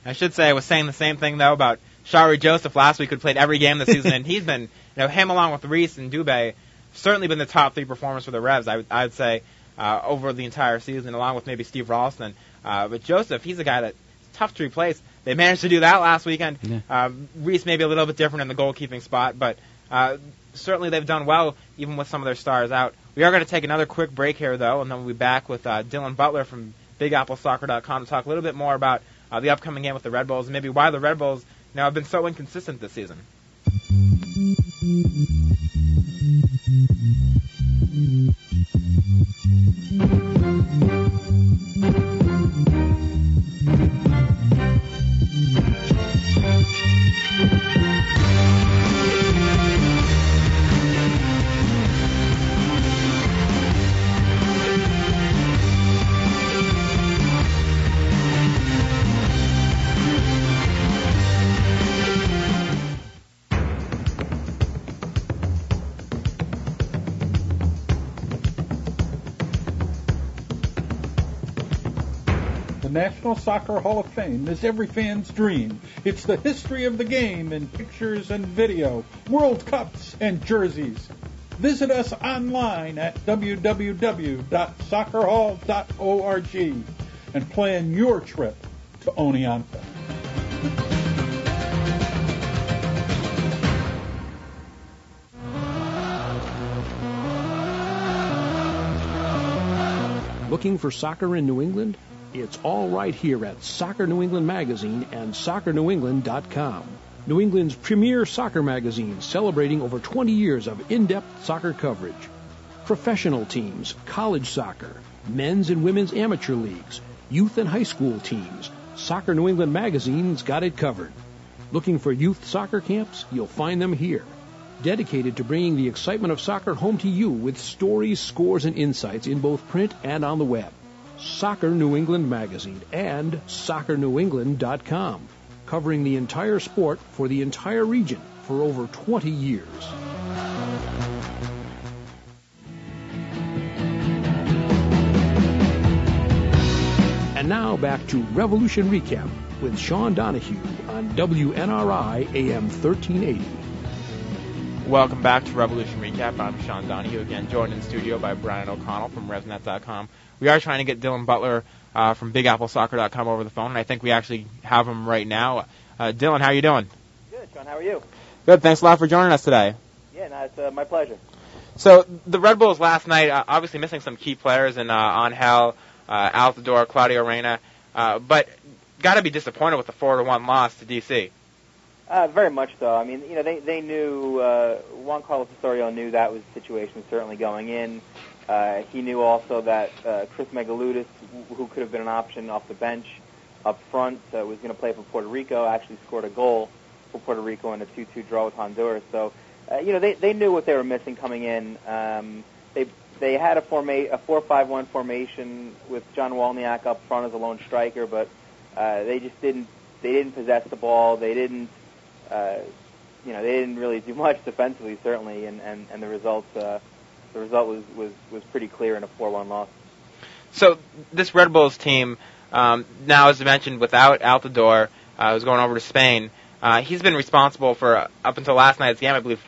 I should say I was saying the same thing though about Shalrie Joseph last week, who played every game this season, and he's been you know him along with Reis and Dube certainly been the top three performers for the Revs. I would I would say uh, over the entire season, along with maybe Steve Ralston. Uh, but Joseph, he's a guy that's tough to replace. They managed to do that last weekend. Yeah. Um, Reis maybe a little bit different in the goalkeeping spot, but uh, certainly they've done well even with some of their stars out. We are going to take another quick break here though, and then we'll be back with uh, Dylan Butler from BigAppleSoccer.com to talk a little bit more about uh, the upcoming game with the Red Bulls and maybe why the Red Bulls you know, have been so inconsistent this season. National Soccer Hall of Fame is every fan's dream. It's the history of the game in pictures and video, World Cups and jerseys. Visit us online at www.soccerhall.org and plan your trip to Oneonta. Looking for soccer in New England? It's all right here at Soccer New England Magazine and SoccerNewEngland.com. New England's premier soccer magazine celebrating over 20 years of in-depth soccer coverage. Professional teams, college soccer, men's and women's amateur leagues, youth and high school teams. Soccer New England Magazine's got it covered. Looking for youth soccer camps? You'll find them here. Dedicated to bringing the excitement of soccer home to you with stories, scores, and insights in both print and on the web. Soccer New England Magazine and SoccerNewEngland.com, covering the entire sport for the entire region for over 20 years. And now back to Revolution Recap with Sean Donahue on WNRI AM 1380. Welcome back to Revolution Recap. I'm Sean Donahue, again joined in studio by Brian O'Connell from RevNet.com. We are trying to get Dylan Butler uh, from BigAppleSoccer.com over the phone, and I think we actually have him right now. Uh, Dylan, how are you doing? Good, Sean. How are you? Good. Thanks a lot for joining us today. Yeah, no, it's uh, my pleasure. So the Red Bulls last night, uh, obviously missing some key players in uh, Angel, uh, Altidore, Claudio Reyna, uh, but got to be disappointed with the four to one loss to DC. Uh, very much so. I mean, you know, they they knew uh, Juan Carlos Osorio knew that was the situation certainly going in. Uh, he knew also that uh, Chris Megaloudis, who- could have been an option off the bench up front, uh, was going to play for Puerto Rico. Actually scored a goal for Puerto Rico in a 2-2 draw with Honduras. So, uh, you know, they they knew what they were missing coming in. Um, they they had a forma- a four-five-one formation with John Wolyniec up front as a lone striker, but uh, they just didn't they didn't possess the ball. They didn't uh, you know they didn't really do <laughs> much defensively certainly, and and and the results uh, the result was was was pretty clear in a four-one loss. So this Red Bulls team um, now, as I mentioned, without Altidore, uh, who's going over to Spain, uh, he's been responsible for uh, up until last night's game, I believe,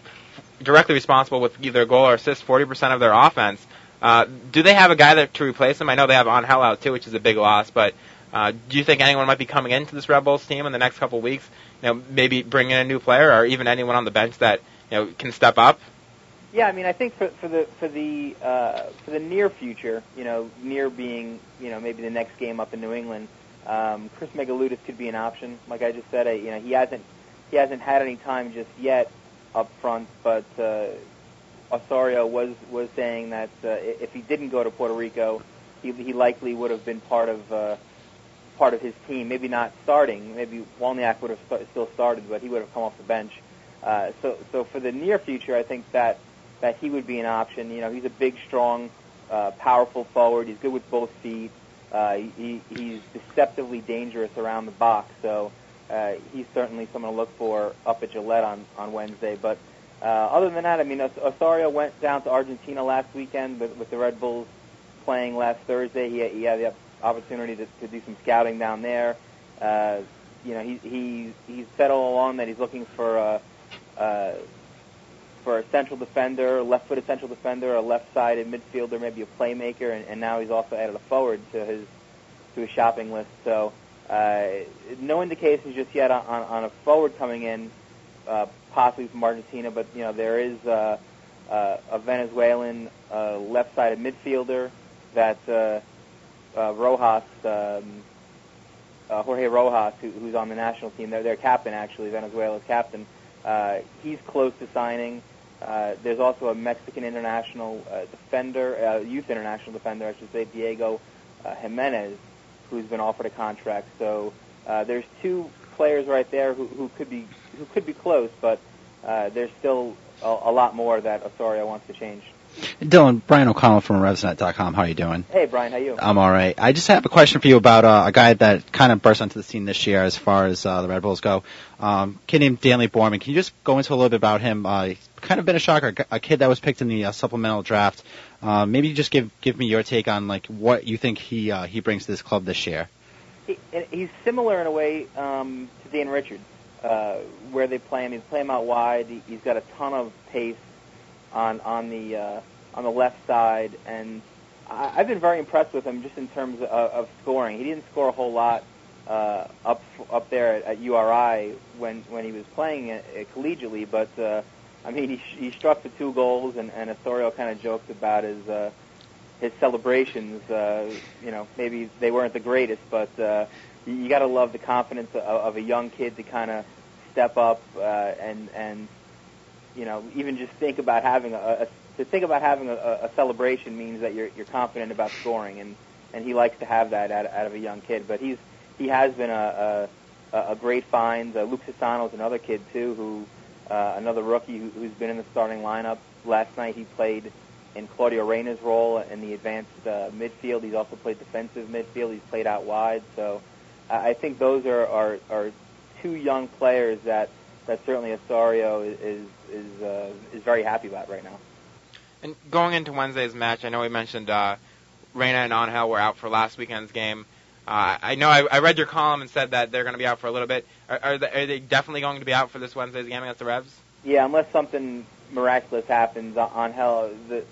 directly responsible with either goal or assist, 40% of their offense. Uh, do they have a guy that to replace him? I know they have Angel out too, which is a big loss, but uh, do you think anyone might be coming into this Red Bulls team in the next couple weeks? You know, maybe bring in a new player or even anyone on the bench that you know can step up. Yeah, I mean, I think for for the for the uh, for the near future, you know, near being you know maybe the next game up in New England, um, Chris Megaloudis could be an option. Like I just said, I, you know, he hasn't he hasn't had any time just yet up front, but uh, Osorio was was saying that uh, if he didn't go to Puerto Rico, he he likely would have been part of uh, part of his team. Maybe not starting. Maybe Wozniak would have st- still started, but he would have come off the bench. Uh, so, so for the near future, I think that that he would be an option. You know, he's a big, strong, uh, powerful forward. He's good with both feet. Uh, he, he's deceptively dangerous around the box. So uh, he's certainly someone to look for up at Gillette on on Wednesday. But uh, other than that, I mean, Osorio went down to Argentina last weekend with, with the Red Bulls playing last Thursday. He, he had the opportunity to, to do some scouting down there. Uh, you know, he he he's said all along that he's looking for a uh, for a central defender, left-footed central defender, a left-sided midfielder, maybe a playmaker, and, and now he's also added a forward to his to his shopping list. So uh, no indications just yet on, on a forward coming in, uh, possibly from Argentina, but you know there is uh, uh, a Venezuelan uh, left-sided midfielder that uh, uh, Rojas, um, uh, Jorge Rojas, who, who's on the national team, their their captain actually, Venezuela's captain. Uh, he's close to signing. Uh, there's also a Mexican international uh, defender, uh, youth international defender, I should say, Diego uh, Jimenez, who's been offered a contract. So uh, there's two players right there who, who could be who could be close, but uh, there's still a, a lot more that Osorio wants to change. Dylan, Brian O'Connell from RevsNet.com. How are you doing? Hey, Brian, how you? I'm all right. I just have a question for you about uh, a guy that kind of burst onto the scene this year as far as uh, the Red Bulls go. Um, kid named Danleigh Borman. Can you just go into a little bit about him? Uh, kind of been a shocker, a kid that was picked in the uh, supplemental draft. Uh, maybe just give give me your take on like what you think he uh, he brings to this club this year. He, he's similar in a way um, to Dane Richards, uh, where they play him. He's play him out wide. He, he's got a ton of pace on on the uh, on the left side, and I, I've been very impressed with him just in terms of, of scoring. He didn't score a whole lot uh, up up there at, at URI when when he was playing it, it collegiately, but uh, I mean he he struck the two goals, and and Osorio kind of joked about his. Uh, his celebrations, uh, you know, maybe they weren't the greatest, but uh, you, got to love the confidence of, of a young kid to kind of step up uh, and and you know even just think about having a, a to think about having a, a celebration means that you're you're confident about scoring and and he likes to have that out, out of a young kid. But he's he has been a a, a great find. Uh, Luke Sassano's another kid too, who uh, another rookie who, who's been in the starting lineup. Last night he played in Claudio Reyna's role in the advanced uh, midfield. He's also played defensive midfield. He's played out wide. So uh, I think those are, are, are two young players that, that certainly Osorio is is is, uh, is very happy about right now. And going into Wednesday's match, I know we mentioned uh, Reyna and Angel were out for last weekend's game. Uh, I know I, I read your column and said that they're going to be out for a little bit. Are, are, they, are they definitely going to be out for this Wednesday's game against the Revs? Yeah, unless something miraculous happens, Angel the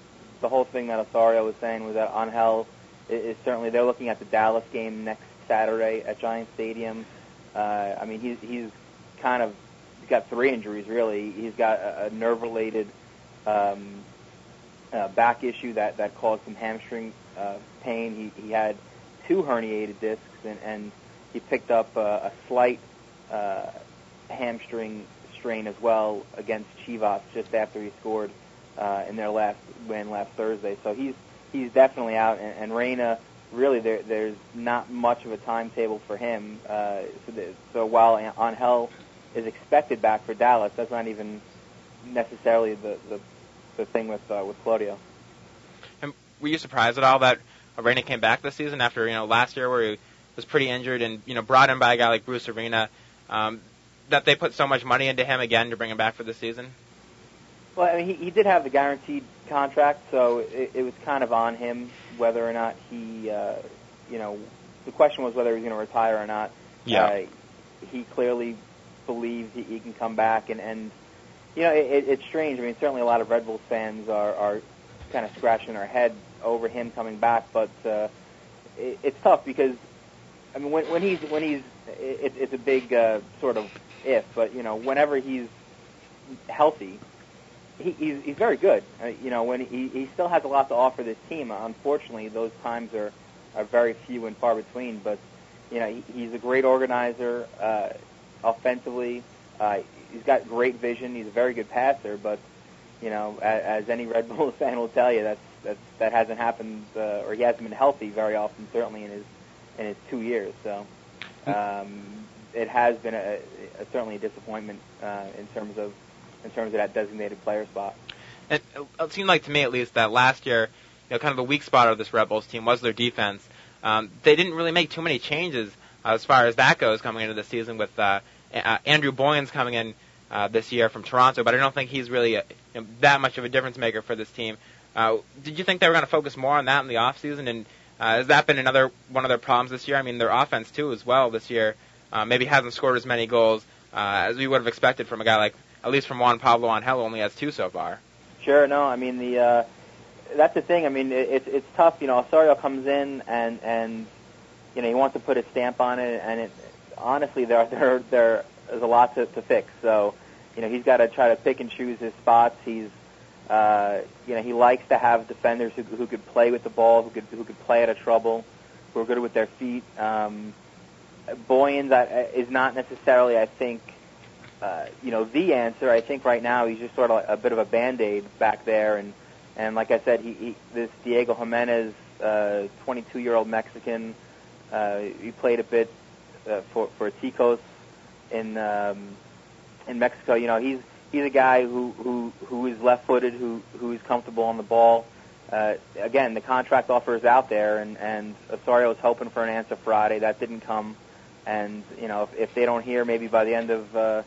the whole thing that Osorio was saying was that Angel is, is certainly they're looking at the Dallas game next Saturday at Giant Stadium. Uh, I mean, he's he's kind of he's got three injuries really. He's got a, a nerve-related um, uh, back issue that that caused some hamstring uh, pain. He he had two herniated discs and, and he picked up uh, a slight uh, hamstring strain as well against Chivas just after he scored uh, in their last win last Thursday. So he's he's definitely out, and, and Reyna really there there's not much of a timetable for him. Uh, so, the, so while Angel is expected back for Dallas, that's not even necessarily the the, the thing with uh, with Claudio. And were you surprised at all that Reyna came back this season after you know last year where he was pretty injured and you know brought in by a guy like Bruce Arena? Um, that they put so much money into him again to bring him back for the season. Well, I mean, he, he did have the guaranteed contract, so it, it was kind of on him whether or not he, uh, you know, the question was whether he was going to retire or not. Yeah. Uh, he clearly believes he, he can come back, and and you know, it, it's strange. I mean, certainly a lot of Red Bulls fans are are kind of scratching their head over him coming back, but uh, it, it's tough because I mean, when when he's when he's it, it's a big uh, sort of if, but you know, whenever he's healthy, he, he's, he's very good. Uh, you know, when he, he still has a lot to offer this team. Unfortunately, those times are are very few and far between. But you know, he, he's a great organizer uh, offensively. Uh, he's got great vision. He's a very good passer. But you know, as, as any Red Bull <laughs> fan will tell you, that's that's that hasn't happened, uh, or he hasn't been healthy very often. Certainly in his in his two years. So um, it has been a, a certainly a disappointment uh, in terms of in terms of that designated player spot. It, it seemed like to me, at least, that last year, you know, kind of the weak spot of this Red Bulls team was their defense. Um, they didn't really make too many changes uh, as far as that goes coming into the season with uh, uh, Andrew Boyens coming in uh, this year from Toronto, but I don't think he's really a, you know, that much of a difference maker for this team. Uh, did you think they were going to focus more on that in the off season? And uh, has that been another one of their problems this year? I mean, their offense too, as well, this year uh, maybe hasn't scored as many goals uh, as we would have expected from a guy like, at least from Juan Pablo Angel, only has two so far. Sure, no, I mean the uh, that's the thing. I mean, it, it's it's tough. You know, Osorio comes in and and you know he wants to put a stamp on it, and it honestly there there there is a lot to, to fix. So you know he's got to try to pick and choose his spots. He's uh, you know he likes to have defenders who who could play with the ball, who could who could play out of trouble, who are good with their feet. Um, Boyens uh, is not necessarily, I think, uh, you know, the answer. I think right now he's just sort of a bit of a band aid back there, and and like I said, he, he this Diego Jimenez, uh, 22 year old Mexican, uh, he played a bit uh, for for Ticos in um, in Mexico. You know, he's he's a guy who who who is left footed, who who is comfortable on the ball. Uh, again, the contract offer is out there, and and Osorio is hoping for an answer Friday. That didn't come, and you know if, if they don't hear maybe by the end of uh,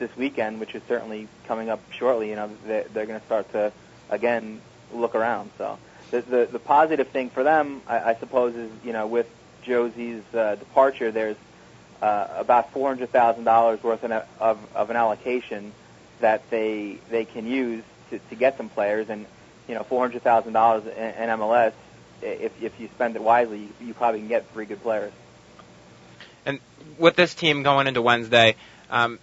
this weekend, which is certainly coming up shortly, you know they're, they're going to start to again look around. So the the, the positive thing for them, I, I suppose, is you know with Jozy's uh, departure, there's uh, about four hundred thousand dollars worth of, of of an allocation that they they can use to, to get some players and you know, four hundred thousand dollars in MLS. If if you spend it wisely, you, you probably can get three good players. And with this team going into Wednesday, um,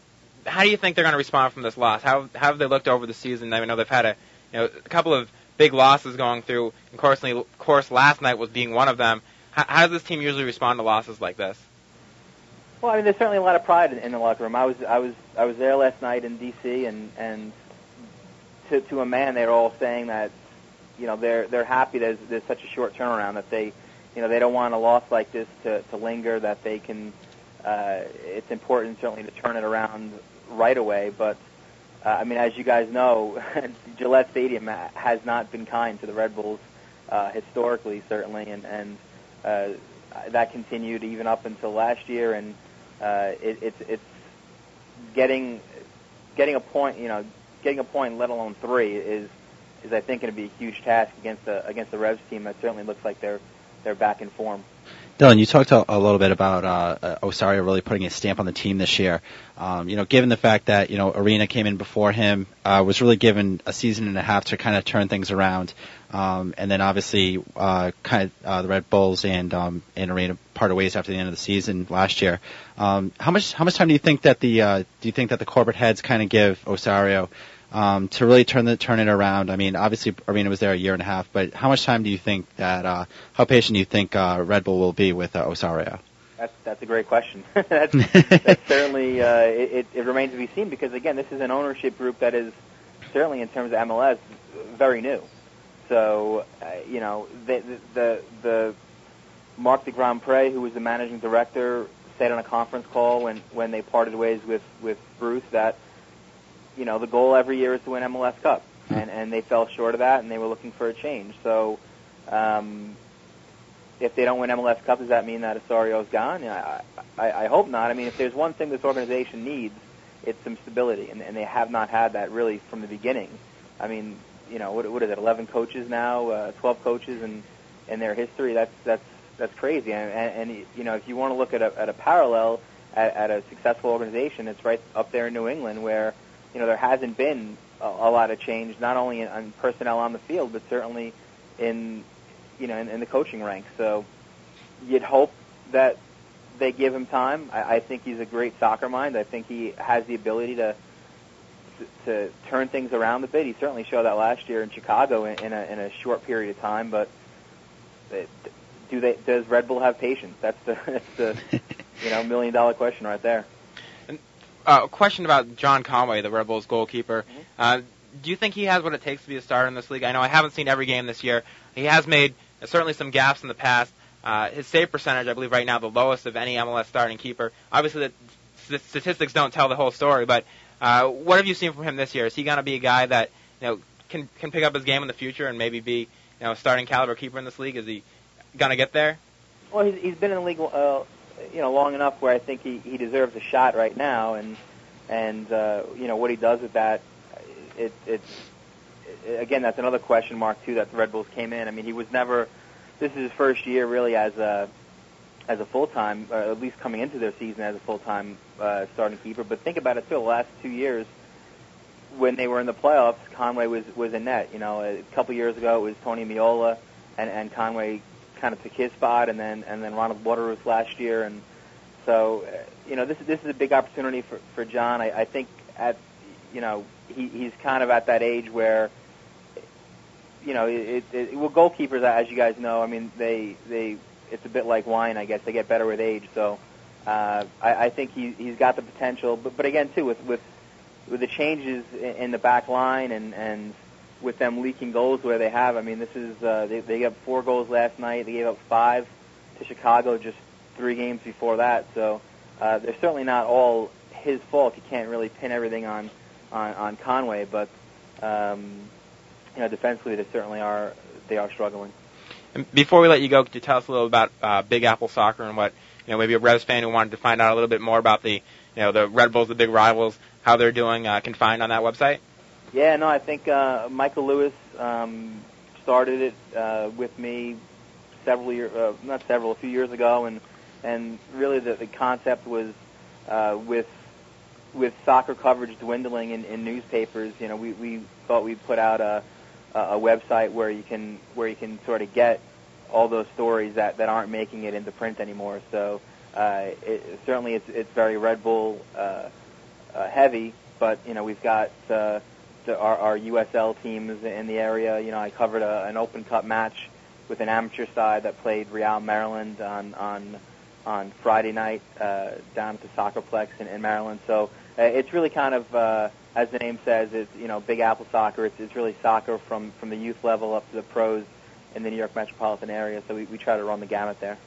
how do you think they're going to respond from this loss? How, how have they looked over the season? I know they've had a you know a couple of big losses going through. Of course, of course, last night was being one of them. How, how does this team usually respond to losses like this? Well, I mean, there's certainly a lot of pride in, in the locker room. I was I was I was there last night in D.C. and and to to a man, they're all saying that you know they're they're happy there's there's such a short turnaround that they you know they don't want a loss like this to to linger. That they can uh, it's important certainly to turn it around right away. But uh, I mean, as you guys know, <laughs> Gillette Stadium has not been kind to the Red Bulls uh, historically, certainly, and and uh, that continued even up until last year. And uh, it, it's it's getting getting a point, you know, getting a point, let alone three, is is I think going to be a huge task against the against the Revs team that certainly looks like they're they're back in form. Dylan, you talked a, a little bit about uh, uh, Osorio really putting a stamp on the team this year. Um, you know, given the fact that you know Arena came in before him, uh, was really given a season and a half to kind of turn things around, um, and then obviously uh, kind of uh, the Red Bulls and um, and Arena parted ways after the end of the season last year. Um, how much how much time do you think that the uh, do you think that the corporate heads kind of give Osorio um, to really turn the turn it around? I mean, obviously Arena was there a year and a half, but how much time do you think that uh, how patient do you think uh, Red Bull will be with uh, Osorio? That's that's a great question. <laughs> that's, <laughs> that's certainly uh, it, it remains to be seen because again, this is an ownership group that is certainly in terms of MLS very new. So uh, you know the the the Marc de Grandpré, who was the managing director, said on a conference call when when they parted ways with with Bruce that you know, the goal every year is to win MLS Cup, hmm. and and they fell short of that, and they were looking for a change. So, um, if they don't win MLS Cup, does that mean that Osorio's gone? I, I, I hope not. I mean, if there's one thing this organization needs, it's some stability, and, and they have not had that really from the beginning. I mean, you know, what, what is it? 11 coaches now, uh, 12 coaches, and in their history, that's that's that's crazy. And, and, and you know, if you want to look at a, at a parallel at, at a successful organization, it's right up there in New England where you know there hasn't been a, a lot of change, not only in, in personnel on the field, but certainly in you know in, in the coaching ranks. So you'd hope that they give him time. I, I think he's a great soccer mind. I think he has the ability to to turn things around a bit. He certainly showed that last year in Chicago in, in, a, in a short period of time. But it, do they? Does Red Bull have patience? That's the <laughs> that's the you know million dollar question right there uh, a question about John Conway, the Red Bulls goalkeeper. Mm-hmm. Uh, do you think he has what it takes to be a starter in this league? I know I haven't seen every game this year. He has made uh, certainly some gaps in the past, Uh, his save percentage, I believe, right now the lowest of any MLS starting keeper. Obviously, the st- statistics don't tell the whole story, but uh, what have you seen from him this year? Is he going to be a guy that you know can can pick up his game in the future and maybe be you know a starting caliber keeper in this league? Is he going to get there? Well, he's, he's been in the league, uh, you know, long enough where I think he, he deserves a shot right now, and and uh, you know what he does with that, it, it's again that's another question mark too that the Red Bulls came in. I mean, he was never. This is his first year really as a as a full time, at least coming into their season as a full time uh, starting keeper. But think about it too. The last two years, when they were in the playoffs, Conway was was in net. You know, a couple years ago it was Tony Meola, and and Conway kind of took his spot, and then and then Ronald Waterreus last year, and so uh, you know this is this is a big opportunity for for John. I, I think at you know he he's kind of at that age where you know it, it well goalkeepers as you guys know I mean they they it's a bit like wine I guess. They get better with age. So uh, I, I think he he's got the potential. But but again too with with with the changes in the back line and and with them leaking goals where they have I mean this is uh, they they got four goals last night they gave up five to Chicago just three games before that so uh, they're certainly not all his fault you can't really pin everything on on, on Conway but um, you know, defensively they certainly are they are struggling. And before we let you go, could you tell us a little about uh, Big Apple Soccer and what you know maybe a Revs fan who wanted to find out a little bit more about the you know the Red Bulls, the big rivals, how they're doing uh, can find on that website? Yeah, no, I think uh, Michael Lewis um, started it uh, with me several years, uh, not several, a few years ago, and and really the, the concept was uh, with with soccer coverage dwindling in, in newspapers. You know, we we thought we'd put out a a website where you can where you can sort of get all those stories that that aren't making it into print anymore. So uh, it, certainly it's it's very Red Bull uh, uh, heavy, but you know we've got uh, the, our, our USL teams in the area. You know I covered a, an Open Cup match with an amateur side that played Real Maryland on on on Friday night uh, down at the Soccerplex in, in Maryland. So uh, it's really kind of uh, as the name says, it's you know Big Apple soccer. It's, it's really soccer from from the youth level up to the pros in the New York metropolitan area. So we, we try to run the gamut there.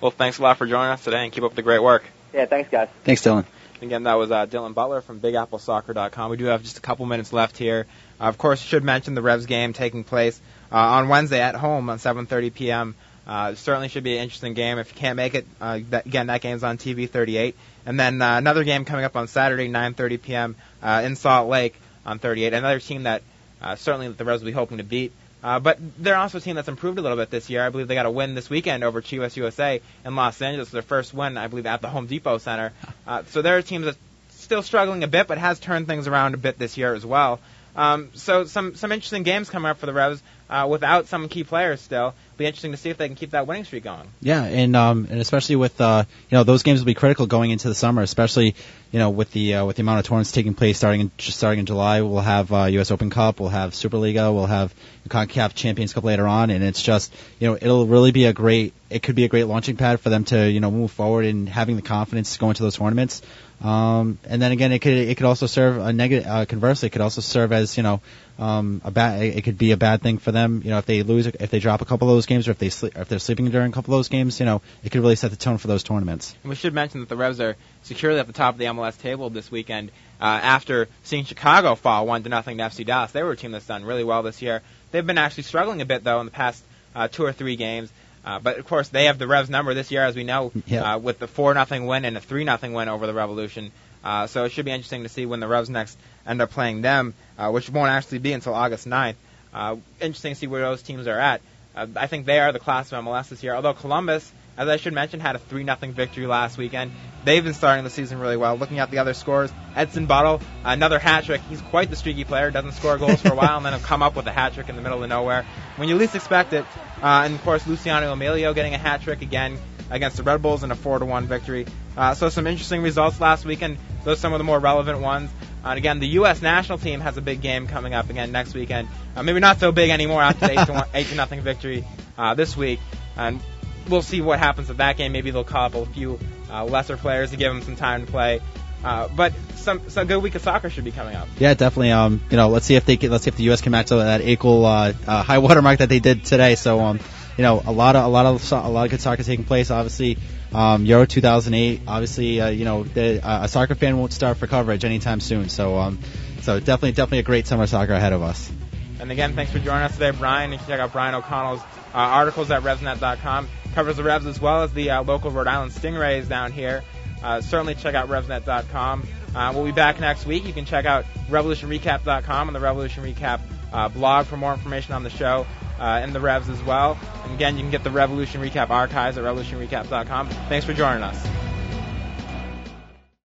Well, thanks a lot for joining us today, and keep up the great work. Yeah, thanks, guys. Thanks, Dylan. Again, that was uh, Dylan Butler from BigAppleSoccer.com. We do have just a couple minutes left here. Uh, of course, should mention the Revs game taking place uh, on Wednesday at home on 7:30 p.m. Uh, certainly should be an interesting game. If you can't make it, uh, that, again, that game's on TV 38. And then uh, another game coming up on Saturday, 9:30 p.m. Uh, in Salt Lake on 38. Another team that uh, certainly the Revs will be hoping to beat. Uh, but they're also a team that's improved a little bit this year. I believe they got a win this weekend over Chivas USA in Los Angeles. Their first win, I believe, at the Home Depot Center. <laughs> Uh, so they're a team that's still struggling a bit, but has turned things around a bit this year as well. Um, so some some interesting games coming up for the Revs uh, without some key players still. Be interesting to see if they can keep that winning streak going. Yeah, and um, and especially with uh, you know those games will be critical going into the summer, especially you know with the uh, with the amount of tournaments taking place starting in starting in July. We'll have uh, U.S. Open Cup, we'll have Superliga, we'll have Concacaf Champions Cup later on, and it's just you know it'll really be a great it could be a great launching pad for them to you know move forward and having the confidence to go into those tournaments. Um, and then again, it could it could also serve a negative. Uh, conversely, it could also serve as you know um, a bad. It could be a bad thing for them. You know, if they lose, if they drop a couple of those games, or if they sleep, or if they're sleeping during a couple of those games, you know, it could really set the tone for those tournaments. And we should mention that the Revs are securely at the top of the MLS table this weekend uh, after seeing Chicago fall one to nothing to FC Dallas. They were a team that's done really well this year. They've been actually struggling a bit though in the past uh, two or three games. Uh, but of course, they have the Revs number this year, as we know, Yeah. uh, with the four nothing win and a three nothing win over the Revolution. Uh, so it should be interesting to see when the Revs next end up playing them, uh, which won't actually be until August 9th. Uh, interesting to see where those teams are at. Uh, I think they are the class of MLS this year. Although Columbus, as I should mention, had a three nothing victory last weekend. They've been starting the season really well. Looking at the other scores, Edson Buddle, another hat trick. He's quite the streaky player. Doesn't score goals for a while, and then he'll come up with a hat trick in the middle of nowhere when you least expect it. Uh, and of course, Luciano Emilio getting a hat trick again against the Red Bulls in a four to one victory. Uh, so some interesting results last weekend. Those are some of the more relevant ones. Uh, and again, the U.S. national team has a big game coming up again next weekend. Uh, maybe not so big anymore after the eight to, one, eight to nothing victory uh, this week. And we'll see what happens with that game. Maybe they'll call up a few uh, lesser players to give them some time to play. Uh, but some some good week of soccer should be coming up. Yeah, definitely. Um, you know, let's see if they can, let's see if the U.S. can match that equal uh, uh, high water mark that they did today. So um, you know, a lot of a lot of so- a lot of good soccer taking place. Obviously, um, Euro 2008. Obviously, uh, you know, the, uh, a soccer fan won't start for coverage anytime soon. So, um, so definitely, definitely a great summer soccer ahead of us. And again, thanks for joining us today, Brian. You can check out Brian O'Connell's uh, articles at RevsNet.com. Covers the Revs as well as the uh, local Rhode Island Stingrays down here. Uh, certainly check out RevsNet.com. Uh, we'll be back next week. You can check out RevolutionRecap.com and the Revolution Recap uh, blog for more information on the show uh, and the Revs as well. And again, you can get the Revolution Recap archives at RevolutionRecap.com. Thanks for joining us.